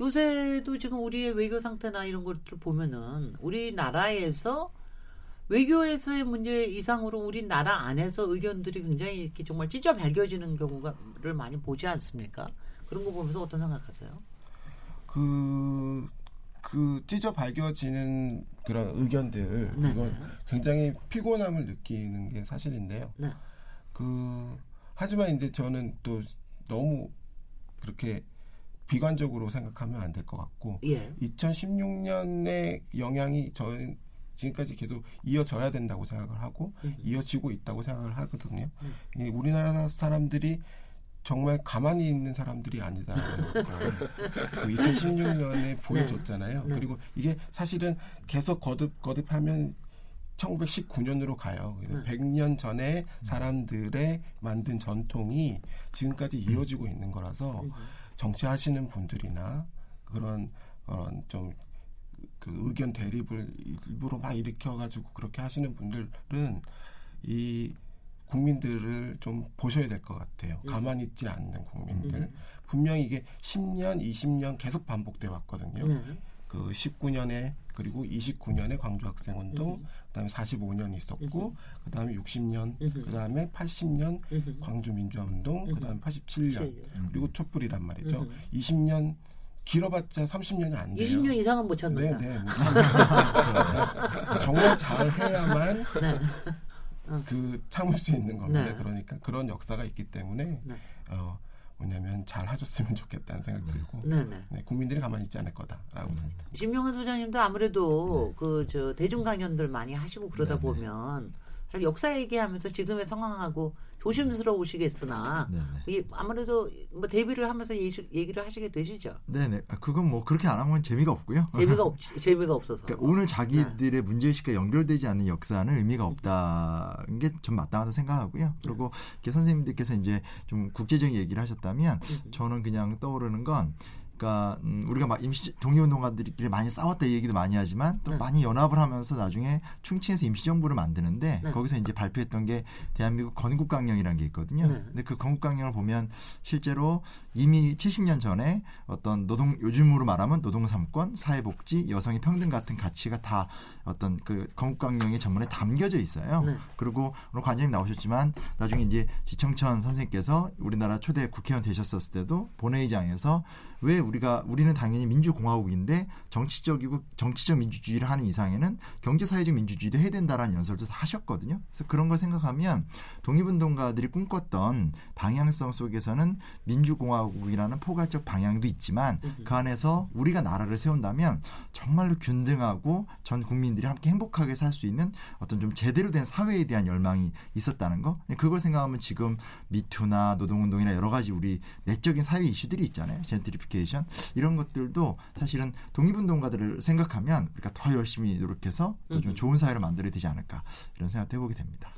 요새도 지금 우리의 외교 상태나 이런 것들 보면은 우리나라에서 외교에서의 문제 이상으로 우리나라 안에서 의견들이 굉장히 이렇게 정말 찢어 발겨지는 경우가를 많이 보지 않습니까? 그런 거 보면서 어떤 생각하세요? 그, 그 찢어 밝혀지는 그런 의견들 네, 이건 네. 굉장히 피곤함을 느끼는 게 사실인데요. 네. 그 하지만 이제 저는 또 너무 그렇게 비관적으로 생각하면 안 될 것 같고 예. 2016년의 영향이 저는 지금까지 계속 이어져야 된다고 생각을 하고 음. 이어지고 있다고 생각을 하거든요. 음. 이 우리나라 사람들이 정말 가만히 있는 사람들이 아니다. 그 2016년에 보여줬잖아요. 네. 그리고 이게 사실은 계속 거듭 거듭하면 1919년으로 가요. 네. 100년 전에 사람들의 만든 전통이 지금까지 이어지고 있는 거라서 음. 정치하시는 분들이나 그런 그런 좀 그 의견 대립을 일부러 막 일으켜가지고 그렇게 하시는 분들은 이 국민들을 좀 보셔야 될 것 같아요. 음. 가만히 있지 않는 국민들. 음. 분명히 이게 10년, 20년 계속 반복돼 왔거든요. 네. 그 19년에 그리고 29년에 광주 학생 운동, 그다음에 45년 있었고, 그다음에 60년, 음흠. 그다음에 80년 음흠. 광주 민주화 운동, 그다음에 87년, 음. 그리고 촛불이란 말이죠. 음흠. 20년 길어봤자 30년이 안 돼요. 20년 이상은 못 네, 참는다. 네. 못 참는다. 정말 잘 해야만 네. 그 참을 수 있는 겁니다. 네. 그러니까 그런 역사가 있기 때문에 네. 어 뭐냐면 잘 하셨으면 좋겠다는 생각 들고 네, 네. 네, 국민들이 가만히 있지 않을 거다라고 봅니다. 심용환 소장님도 아무래도 그 저 대중 강연들 많이 하시고 그러다 네, 네. 보면 역사 얘기하면서 지금의 상황하고 조심스러우시겠으나. 이 아무래도 뭐 데뷔를 하면서 예시- 얘기를 하시게 되시죠. 네네. 아, 그건 뭐 그렇게 안 하면 재미가 없고요. 재미가 없 재미가 없어서. 그러니까 오늘 자기들의 문제의식과 연결되지 않는 역사는 의미가 없다는 게 좀 마땅하다 생각하고요. 그리고 이렇게 선생님들께서 이제 좀 국제적인 얘기를 하셨다면 저는 그냥 떠오르는 건 그러니까 음, 우리가 막 임시 독립운동가들끼리 많이 싸웠다 이 얘기도 많이 하지만 또 네. 많이 연합을 하면서 나중에 충칭에서 임시정부를 만드는데 네. 거기서 이제 발표했던 게 대한민국 건국강령이라는 게 있거든요. 네. 근데 그 건국강령을 보면 실제로 이미 70년 전에 어떤 노동 요즘으로 말하면 노동삼권, 사회복지, 여성의 평등 같은 가치가 다 어떤 그 건국강령의 전문에 담겨져 있어요. 네. 그리고 오늘 관장님 나오셨지만 나중에 이제 지청천 선생님께서 우리나라 초대 국회의원 되셨었을 때도 본회의장에서 왜 우리가 우리는 당연히 민주공화국인데 정치적이고 정치적 민주주의를 하는 이상에는 경제사회적 민주주의도 해야 된다라는 연설도 다 하셨거든요. 그래서 그런 걸 생각하면 독립운동가들이 꿈꿨던 방향성 속에서는 민주공화국이라는 포괄적 방향도 있지만 그 안에서 우리가 나라를 세운다면 정말로 균등하고 전 국민 들이 함께 행복하게 살 수 있는 어떤 좀 제대로 된 사회에 대한 열망이 있었다는 거. 그걸 생각하면 지금 미투나 노동운동이나 여러 가지 우리 내적인 사회 이슈들이 있잖아요. 젠트리피케이션 이런 것들도 사실은 독립운동가들을 생각하면 우리가 더 열심히 노력해서 더좀 음흠. 좋은 사회를 만들어야 되지 않을까 이런 생각도 해보게 됩니다.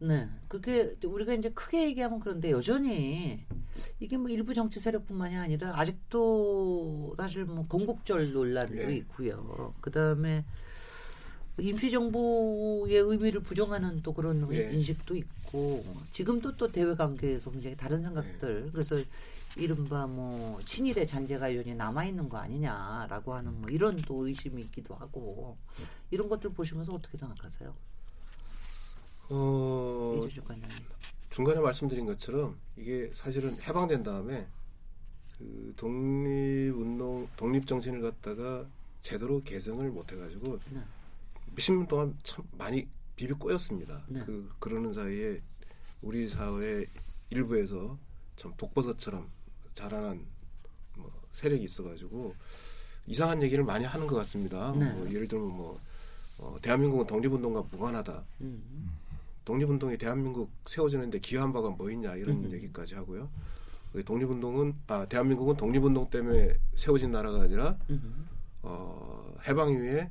네, 그게 우리가 이제 크게 얘기하면 그런데 여전히 이게 뭐 일부 정치 세력뿐만이 아니라 아직도 사실 뭐 건국절 논란도 예. 있고요. 그 다음에 임시정부의 의미를 부정하는 또 그런 예. 인식도 있고 지금도 또 대외 관계에서 굉장히 다른 생각들 그래서 이른바 뭐 친일의 잔재가 여전히 남아 있는 거 아니냐라고 하는 뭐 이런 또 의심이 있기도 하고 이런 것들 보시면서 어떻게 생각하세요? 어. 중간에 말씀드린 것처럼 이게 사실은 해방된 다음에 그 독립 운동 독립 정신을 갖다가 제대로 개성을 못 해가지고 네. 몇십 년 동안 참 많이 비비 꼬였습니다. 네. 그 그러는 사이에 우리 사회 일부에서 참 독버섯처럼 자라난 뭐 세력이 있어가지고 이상한 얘기를 많이 하는 것 같습니다. 네. 뭐 예를 들면 뭐 어, 대한민국은 독립운동과 무관하다. 음. 독립운동이 대한민국 세워지는데 기여한 바가 뭐 있냐 이런 음흠. 얘기까지 하고요. 독립운동은 아 대한민국은 독립운동 때문에 세워진 나라가 아니라 음. 어, 해방 이후에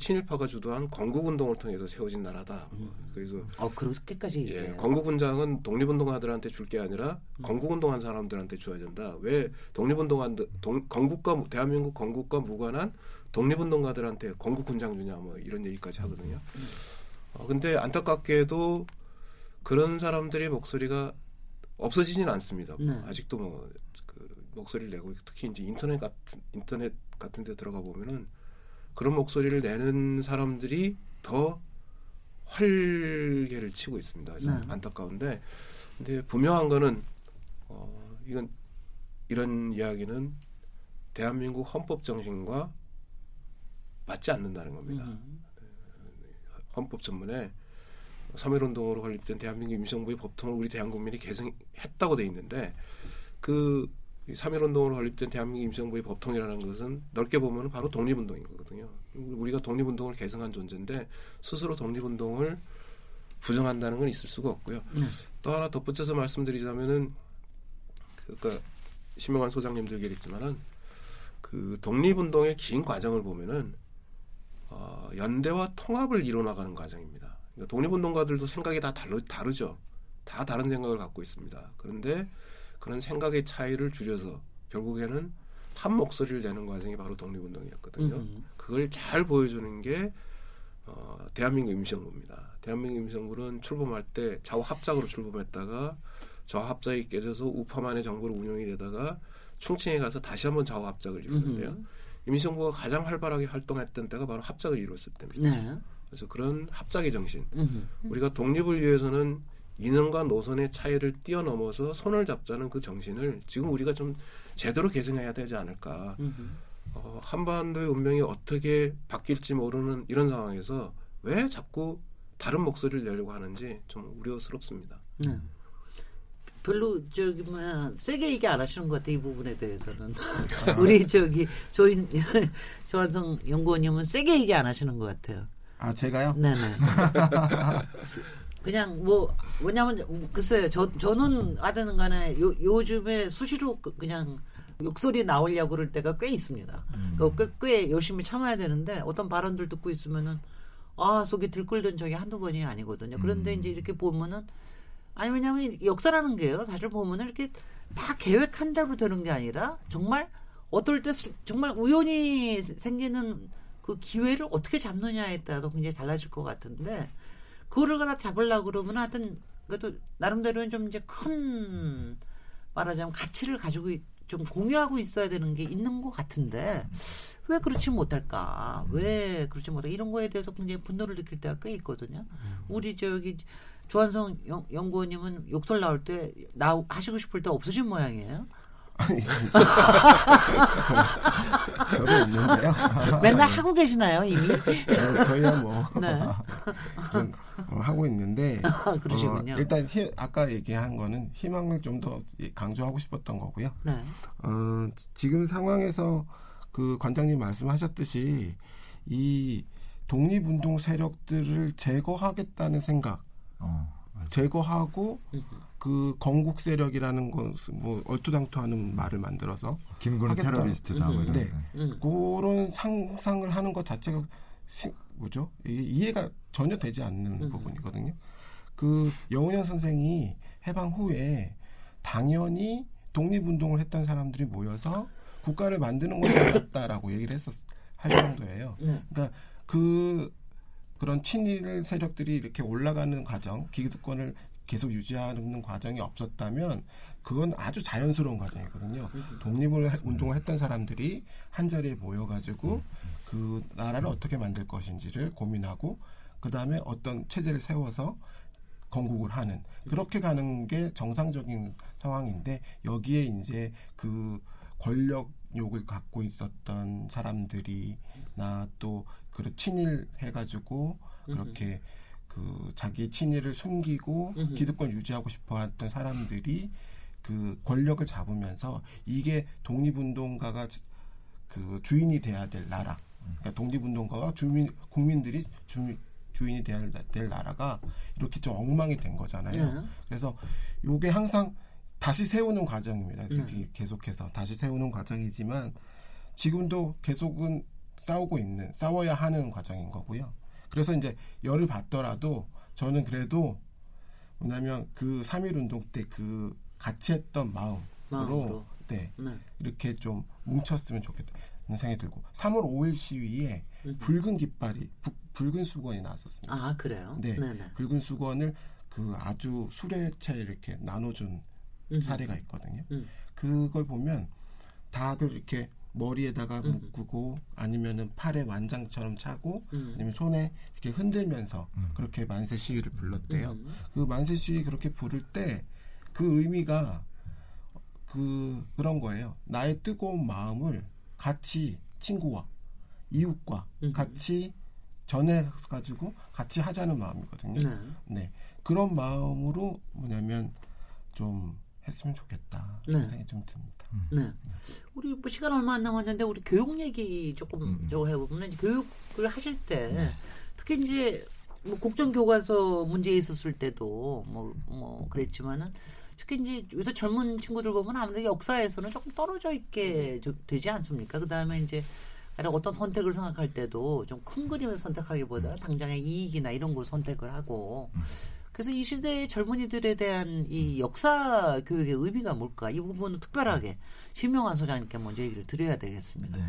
친일파가 주도한 건국운동을 통해서 세워진 나라다. 뭐 그래서 어 그렇게까지 예. 건국훈장은 독립운동가들한테 줄 게 아니라 음. 건국운동한 사람들한테 줘야 된다. 왜 독립운동한 동, 건국과 대한민국 건국과 무관한 독립운동가들한테 건국훈장 주냐 뭐 이런 얘기까지 하거든요. 음. 어, 근데 안타깝게도 그런 사람들의 목소리가 없어지진 않습니다. 네. 아직도 뭐 그 목소리를 내고 특히 이제 인터넷 같은 인터넷 같은 데 들어가 보면은 그런 목소리를 내는 사람들이 더 활개를 치고 있습니다. 그래서 네. 안타까운데 근데 분명한 거는 어 이건 이런 이야기는 대한민국 헌법 정신과 맞지 않는다는 겁니다. 음. 헌법 전문에 3.1 운동으로 건립된 대한민국 임시정부의 법통을 우리 대한국민이 개정했다고 돼 있는데 그 3.1 운동으로 건립된 대한민국 임시정부의 법통이라는 것은 넓게 보면 바로 독립운동인 거거든요. 우리가 독립운동을 계승한 존재인데 스스로 독립운동을 부정한다는 건 있을 수가 없고요. 네. 또 하나 덧붙여서 말씀드리자면은 그니까 심영환 소장님도 얘기했지만은 그 독립운동의 긴 과정을 보면은 어, 연대와 통합을 이뤄나가는 과정입니다. 그러니까 독립운동가들도 생각이 다 다르, 다르죠. 다 다른 생각을 갖고 있습니다. 그런데 그런 생각의 차이를 줄여서 결국에는 한 목소리를 내는 과정이 바로 독립운동이었거든요. 음. 그걸 잘 보여주는 게 어, 대한민국 임시정부입니다. 대한민국 임시정부는 출범할 때 좌우 합작으로 출범했다가 좌우 합작이 깨져서 우파만의 정부로 운영이 되다가 충칭에 가서 다시 한번 좌우 합작을 이루는데요. 음흠. 임시정부가 가장 활발하게 활동했던 때가 바로 합작을 이뤘을 때입니다. 네. 그래서 그런 합작의 정신, 음. 우리가 독립을 위해서는 이념과 노선의 차이를 뛰어넘어서 손을 잡자는 그 정신을 지금 우리가 좀 제대로 계승해야 되지 않을까. 음. 어, 한반도의 운명이 어떻게 바뀔지 모르는 이런 상황에서 왜 자꾸 다른 목소리를 내려고 하는지 좀 우려스럽습니다. 네. 별로 저기 뭐야 세게 얘기 안 하시는 것 같아 이 부분에 대해서는 우리 저기 조인 조한성 연구원님은 세게 얘기 안 하시는 것 같아요. 아 제가요? 네네. 그냥 뭐 뭐냐면 글쎄요 저 저는 하든 간에 요 요즘에 수시로 그- 그냥 욕설이 나오려고 그럴 때가 꽤 있습니다. 그 꽤, 꽤 열심히 참아야 되는데 어떤 발언들 듣고 있으면은 아 속이 들끓던 적이 한두 번이 아니거든요. 그런데 이제 이렇게 보면은 아니 왜냐하면 이 역사라는 게요. 사실 보면은 이렇게 다 계획한 대로 되는 게 아니라 정말 어떨 때 스- 정말 우연히 생기는 그 기회를 어떻게 잡느냐에 따라서 굉장히 달라질 것 같은데 그거를 갖다 잡으려고 그러면 하여튼 그래도 나름대로는 좀 이제 큰 말하자면 가치를 가지고 있- 좀 공유하고 있어야 되는 게 있는 것 같은데 왜 그렇지 못할까? 왜 그렇지 못할까? 이런 거에 대해서 굉장히 분노를 느낄 때가 꽤 있거든요. 우리 저기 조한성 연, 연구원님은 욕설 나올 때 나 하시고 싶을 때 없으신 모양이에요. 아니 저도 있는데요. 맨날 하고 계시나요 이미? 어, 저희야 뭐 네. 좀, 어, 하고 있는데 그러시군요. 어, 일단 희- 아까 얘기한 거는 희망을 좀 더 강조하고 싶었던 거고요. 네. 어, 지- 지금 상황에서 그 관장님 말씀하셨듯이 이 독립운동 세력들을 제거하겠다는 생각, 어. 제거하고 그 건국 세력이라는 것은 뭐 얼토당토하는 말을 만들어서 김구는 하겠다. 테러리스트다. 뭐 이런 네. 거. 음. 그런 상상을 하는 것 자체가 시- 뭐죠? 이게 이해가 전혀 되지 않는 음. 부분이거든요. 그 여운현 선생이 해방 후에 당연히 독립운동을 했던 사람들이 모여서 국가를 만드는 것이 맞다라고 얘기를 했었 할 정도예요. 네. 그러니까 그 그런 친일 세력들이 이렇게 올라가는 과정, 기득권을 계속 유지하는 과정이 없었다면 그건 아주 자연스러운 과정이거든요. 독립을 해- 운동을 했던 사람들이 한 자리에 모여가지고 그 나라를 어떻게 만들 것인지를 고민하고 그 다음에 어떤 체제를 세워서 건국을 하는 그렇게 가는 게 정상적인 상황인데 여기에 이제 그 권력욕을 갖고 있었던 사람들이 나 또 그런 친일 해가지고 그렇게 그 자기 친일을 숨기고. 기득권 유지하고 싶어했던 사람들이 그 권력을 잡으면서 이게 독립운동가가 지- 그 주인이 돼야 될 나라. 그러니까 독립운동가와 주민 국민들이 주, 주인이 돼야 될 나라가 이렇게 좀 엉망이 된 거잖아요. 네. 그래서 요게 항상 다시 세우는 과정입니다. 네. 계속해서 다시 세우는 과정이지만 지금도 계속은 싸우고 있는 싸워야 하는 과정인 거고요. 그래서 이제 열을 받더라도 저는 그래도 뭐냐면 그3.1 운동 때 그 같이 했던 마음으로, 마음으로. 네 네. 이렇게 좀 뭉쳤으면 좋겠다 는 생각이 들고 3월 5일 시위에 음. 붉은 깃발이 부- 붉은 수건이 나왔었습니다. 아 그래요? 네. 네네. 붉은 수건을 그 아주 수레채 이렇게 나눠준 음. 사례가 있거든요. 음. 그걸 보면 다들 이렇게 머리에다가 음. 묶고 아니면은 팔에 완장처럼 차고 음. 아니면 손에 이렇게 흔들면서 그렇게 만세 시위를 불렀대요. 음. 그 만세 시위 그렇게 부를 때 그 의미가 그 그런 거예요. 나의 뜨거운 마음을 같이 친구와 이웃과 음. 같이 전해 가지고 같이 하자는 마음이거든요. 네. 네. 그런 마음으로 뭐냐면 좀 했으면 좋겠다 네. 생각이 좀 듭니다. 네. 우리 뭐 시간 얼마 안 남았는데 우리 교육 얘기 조금 음. 저거 해보면 이제 교육을 하실 때 네. 특히 이제 뭐 국정교과서 문제 있었을 때도 뭐뭐 그랬지만은 특히 이제 요새 젊은 친구들 보면 아무래도 역사에서는 조금 떨어져 있게 좀 되지 않습니까? 그 다음에 이제 어떤 선택을 생각할 때도 좀 큰 그림을 선택하기보다 당장의 이익이나 이런 걸 선택을 하고 그래서 이 시대의 젊은이들에 대한 이 역사 교육의 의미가 뭘까? 이 부분은 특별하게 신명환 소장님께 먼저 얘기를 드려야 되겠습니다. 네.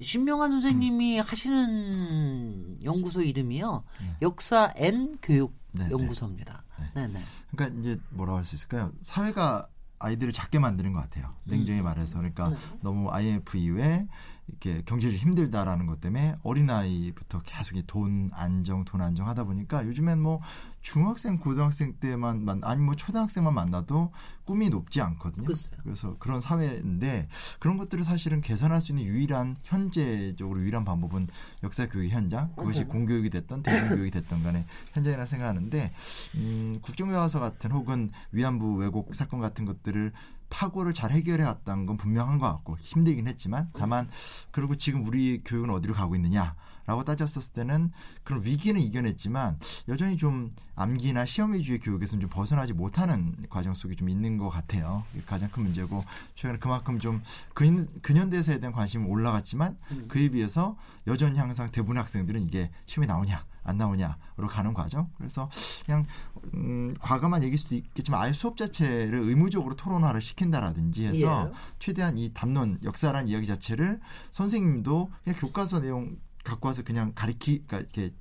신명환 선생님이 하시는 연구소 이름이요. 역사 N 교육 네, 연구소입니다. 네, 네. 그러니까 이제 뭐라고 할 수 있을까요? 사회가 아이들을 작게 만드는 것 같아요. 냉정히 말해서 그러니까 네. 너무 IMF 이후에 이렇게 경제적으로 힘들다라는 것 때문에 어린 아이부터 계속 이돈 안정, 돈 안정 하다 보니까 요즘엔 뭐 중학생, 고등학생 때만 만 아니 뭐 초등학생만 만나도 꿈이 높지 않거든요. 글쎄요. 그래서 그런 사회인데 그런 것들을 사실은 개선할 수 있는 유일한 현재적으로 유일한 방법은 역사 교육 현장 그것이. 공교육이 됐던 대중교육이 됐던 간에 현장이라 생각하는데 음, 국정교과서 같은 혹은 위안부 왜곡 사건 같은 것들을 파고를 잘 해결해 왔다는 건 분명한 것 같고 힘들긴 했지만 다만 그리고 지금 우리 교육은 어디로 가고 있느냐라고 따졌었을 때는 그런 위기는 이겨냈지만 여전히 좀 암기나 시험 위주의 교육에서는 좀 벗어나지 못하는 과정 속에 좀 있는 것 같아요. 가장 큰 문제고 최근에 그만큼 좀 근, 근현대사에 대한 관심이 올라갔지만 음. 그에 비해서 여전히 항상 대부분 학생들은 이게 시험에 나오냐 안 나오냐로 가는 과정. 그래서 그냥 음, 과감한 얘기일 수도 있겠지만 아예 수업 자체를 의무적으로 토론화를 시킨다라든지 해서 예. 최대한 이 담론 역사란 이야기 자체를 선생님도 그냥 교과서 내용 갖고 와서 그냥 가리키 그러니까 이렇게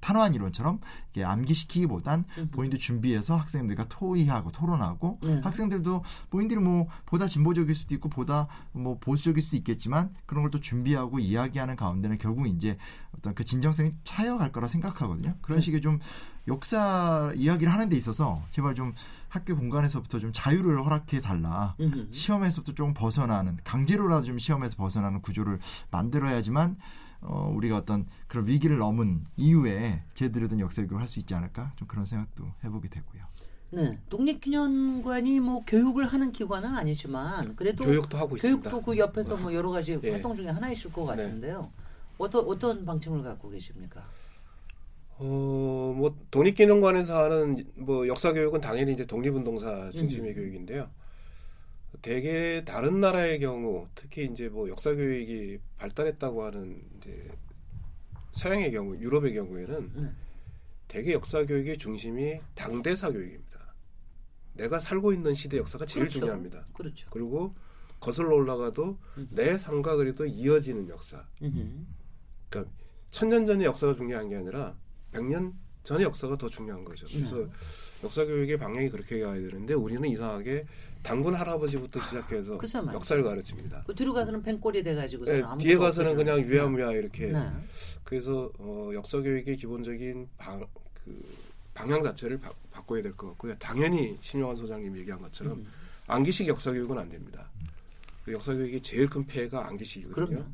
탄환 이론처럼 이렇게 암기시키기보단 음. 본인도 준비해서 학생들과 토의하고 토론하고 네. 학생들도 본인들이 뭐 보다 진보적일 수도 있고 보다 뭐 보수적일 수도 있겠지만 그런 걸 또 준비하고 이야기하는 가운데는 결국 이제 어떤 그 진정성이 차여갈 거라 생각하거든요. 그런 네. 식의 좀 역사 이야기를 하는 데 있어서 제발 좀 학교 공간에서부터 좀 자유를 허락해 달라. 시험에서부터 조금 벗어나는 강제로라도 좀 시험에서 벗어나는 구조를 만들어야지만 어, 우리가 어떤 그런 위기를 넘은 이후에 제대로 된 역사 교육을 할 수 있지 않을까 좀 그런 생각도 해보게 되고요. 네. 독립기념관이 뭐 교육을 하는 기관은 아니지만 그래도 교육도 하고 있습니다. 교육도 그 옆에서 뭐 여러 가지 예. 활동 중에 하나이실 것 네. 같은데요. 어떤 어떤 방침을 갖고 계십니까? 어, 뭐 독립기념관에서 하는 뭐 역사 교육은 당연히 이제 독립운동사 중심의 음. 교육인데요. 대개 다른 나라의 경우 특히 이제 뭐 역사 교육이 발달했다고 하는 이제 서양의 경우, 유럽의 경우에는 네. 대개 역사 교육의 중심이 당대사 교육입니다. 내가 살고 있는 시대 역사가 제일 그렇죠. 중요합니다. 그렇죠. 그리고 거슬러 올라가도 음. 내 삶과 그래도 이어지는 역사. 음흠. 그러니까 천년 전의 역사가 중요한 게 아니라 백년 전의 역사가 더 중요한 거죠. 그래서 네. 역사 교육의 방향이 그렇게 가야 되는데 우리는 이상하게 당군 할아버지부터 시작해서 말이죠. 역사를 가르칩니다. 그 뒤로 가서는 pen꼴이 돼가지고 네, 뒤에 가서는 그냥 유야무야 이렇게. 네. 그래서 어, 역사 교육의 기본적인 방, 그 방향 자체를 바, 바꿔야 될 것 같고요. 당연히 신영환 소장님 얘기한 것처럼 음. 암기식 역사 교육은 안 됩니다. 그 역사 교육의 제일 큰 폐해가 암기식이거든요. 그럼요.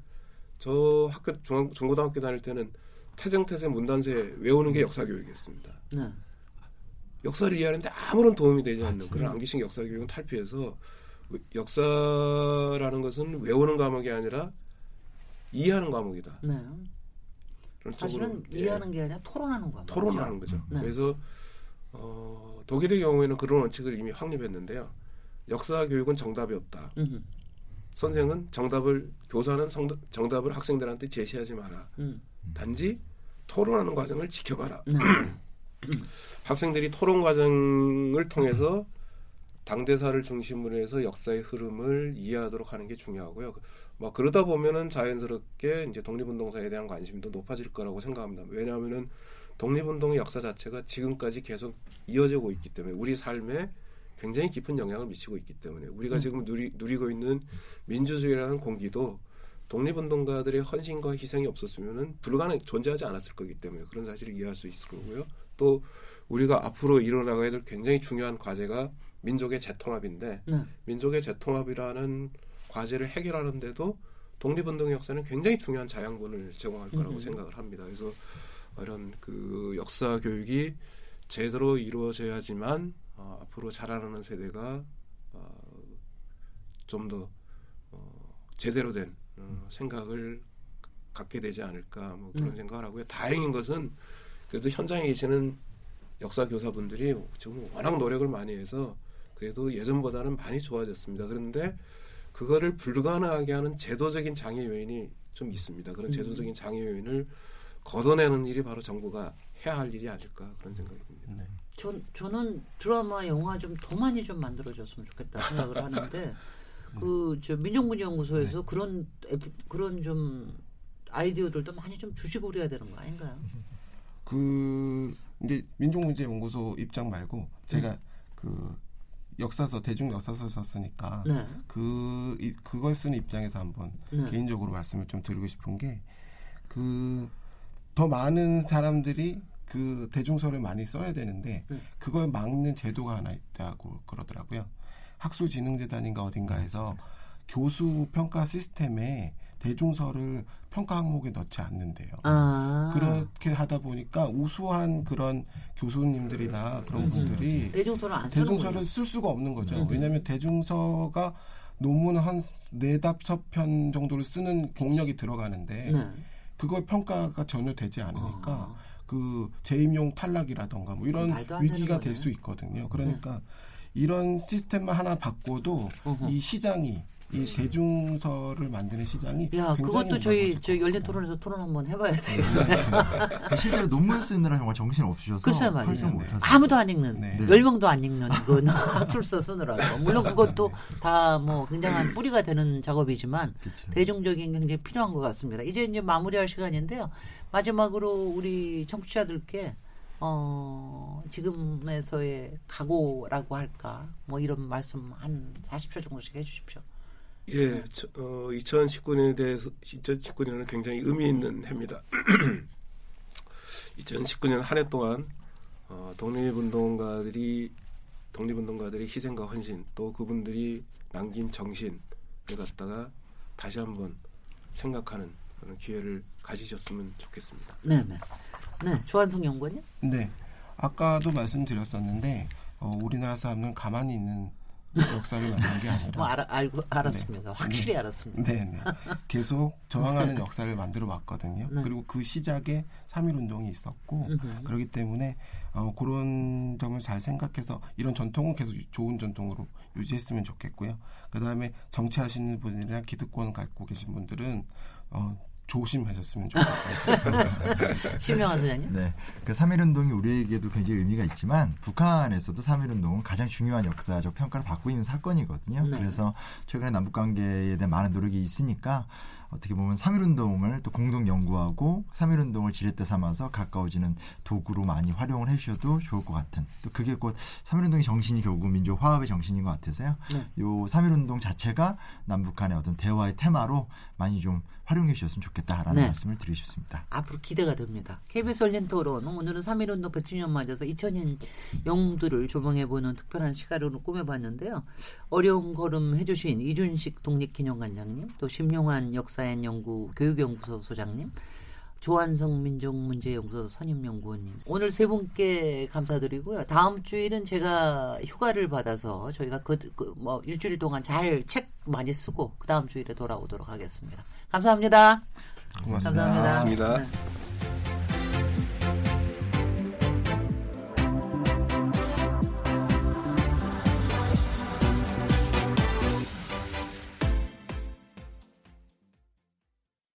저 학교 중, 중고등학교 다닐 때는 태정태세 문단세 외우는 게 역사 교육이었습니다. 네. 역사를 이해하는데 아무런 도움이 되지 않는 맞아요. 그런 암기식 역사 교육은 탈피해서 역사라는 것은 외우는 과목이 아니라 이해하는 과목이다. 네. 사실은 쪽으로, 예, 이해하는 게 아니라 토론하는 겁니다. 토론하는 거죠. 네. 그래서 어, 독일의 경우에는 그런 원칙을 이미 확립했는데요. 역사 교육은 정답이 없다. 음, 선생은 정답을 교사는 성- 정답을 학생들한테 제시하지 마라. 음. 단지 토론하는 과정을 지켜봐라. 네. 학생들이 토론 과정을 통해서 당대사를 중심으로 해서 역사의 흐름을 이해하도록 하는 게 중요하고요. 뭐 그러다 보면은 자연스럽게 이제 독립운동사에 대한 관심도 높아질 거라고 생각합니다. 왜냐하면은 독립운동의 역사 자체가 지금까지 계속 이어지고 있기 때문에 우리 삶에 굉장히 깊은 영향을 미치고 있기 때문에 우리가 지금 누리, 누리고 있는 민주주의라는 공기도 독립운동가들의 헌신과 희생이 없었으면은 불가능 존재하지 않았을 거기 때문에 그런 사실을 이해할 수 있을 거고요. 또 우리가 앞으로 이뤄나가야 될 굉장히 중요한 과제가 민족의 재통합인데 네. 민족의 재통합이라는 과제를 해결하는데도 독립운동의 역사는 굉장히 중요한 자양분을 제공할 거라고 음. 생각을 합니다. 그래서 이런 그 역사 교육이 제대로 이루어져야지만 어, 앞으로 자라나는 세대가 어, 좀더 어, 제대로 된 어, 생각을 갖게 되지 않을까 뭐 그런 음. 생각을 하고요. 다행인 것은 그래도 현장에 계시는 역사 교사분들이 지금 워낙 노력을 많이 해서 그래도 예전보다는 많이 좋아졌습니다. 그런데 그거를 불가능하게 하는 제도적인 장애 요인이 좀 있습니다. 그런 음. 제도적인 장애 요인을 걷어내는 일이 바로 정부가 해야 할 일이 아닐까 그런 생각이 듭니다. 네. 전 저는 드라마 영화 좀 더 많이 좀 만들어줬으면 좋겠다 생각을 하는데 그저 민족문제연구소에서 그런 에피- 그런 좀 아이디어들도 많이 좀 주시고 그래야 되는 거 아닌가요? 그 이제 민족문제연구소 입장 말고 제가 네. 그 역사서 대중 역사서 썼으니까 네. 그 이- 그걸 쓰는 입장에서 한번 네. 개인적으로 말씀을 좀 드리고 싶은 게 그 더 많은 사람들이 그 대중서를 많이 써야 되는데 네. 그걸 막는 제도가 하나 있다고 그러더라고요. 학술진흥재단인가 어딘가에서 교수 평가 시스템에 대중서를 평가 항목에 넣지 않는데요. 아 그렇게 하다 보니까 우수한 그런 교수님들이나 그런 분들이 대중서를 안 대중서를. 쓸 수가 없는 거죠. 음. 왜냐하면 대중서가 논문 한 네 다섯 편 정도를 쓰는 경력이 들어가는데 네. 그걸 평가가 전혀 되지 않으니까 아. 그 재임용 탈락이라던가 뭐 이런 위기가 될. 수 있거든요. 그러니까 이런 시스템만 하나 바꿔도 어허. 이 시장이 이 대중서를 만드는 시장이 야 그것도 저희 저것 열린. 토론에서 토론 한번 해봐야 돼요. 그러니까 실제로 논문 쓰느라 정말 정신 없으셔서 글쎄. 활동 못하세요. 아무도 안 읽는 네. 열 명도 안 읽는 그 학술서 쓰느라고 물론 그것도 다 뭐 굉장한 뿌리가 되는 작업이지만 그쵸. 대중적인 게 굉장히 필요한 것 같습니다. 이제 이제 마무리할 시간인데요. 마지막으로 우리 청취자들께 어, 지금에서의 각오라고 할까 뭐 이런 말씀 한 40초 정도씩 해주십시오. 예, 저, 어, 2019년에 대해서 2019년은 굉장히 의미 있는 해입니다. 2019년 한 해 동안 어, 독립운동가들이 독립운동가들의 희생과 헌신 또 그분들이 남긴 정신을 갖다가 다시 한번 생각하는 그런 기회를 가지셨으면 좋겠습니다. 네 네. 네, 조한성 연구원님. 네. 아까도 말씀드렸었는데 어, 우리나라 사람은 가만히 있는 역사를 만드는 게 아니라 뭐 알아, 알고 알았습니다. 네. 확실히 알았습니다. 네, 네. 계속 저항하는 역사를 만들어 왔거든요. 네. 그리고 그 시작에 3.1 운동이 있었고 음흠. 그렇기 때문에 어, 그런 점을 잘 생각해서 이런 전통은 계속 좋은 전통으로 유지했으면 좋겠고요. 그 다음에 정치하시는 분이나 기득권 갖고 계신 분들은 어, 조심하셨으면 좋겠고요. 심영환 소장님. 네. 그 3.1운동이 우리에게도 굉장히 의미가 있지만 북한에서도 3.1운동은 가장 중요한 역사적 평가를 받고 있는 사건이거든요. 네. 그래서 최근에 남북관계에 대한 많은 노력이 있으니까 어떻게 보면 3.1운동을 또 공동 연구하고 3.1운동을 지렛대 삼아서 가까워지는 도구로 많이 활용을 해주셔도 좋을 것 같은 또 그게 곧 3.1운동의 정신이 결국 민족 화합의 정신인 것 같아서요. 네. 요 3.1운동 자체가 남북 간의 어떤 대화의 테마로 많이 좀 활용해 주셨으면 좋겠다라는 네. 말씀을 드리고 싶습니다. 앞으로 기대가 됩니다. KBS 열린 토론 오늘은 3.1운동 100주년 맞아서 2000년 영웅들을 조명해보는 특별한 시간으로 꾸며봤는데요. 어려운 걸음 해주신 이준식 독립기념관장님 또 심용환 역사연연구 교육연구소 소장님 조한성 민족문제연구소 선임연구원님 오늘 세 분께 감사드리고요. 다음 주일은 제가 휴가를 받아서 저희가 그, 그, 뭐 일주일 동안 잘 책 많이 쓰고 그 다음 주일에 돌아오도록 하겠습니다. 감사합니다. 고맙습니다. 감사합니다. 고맙습니다. 네.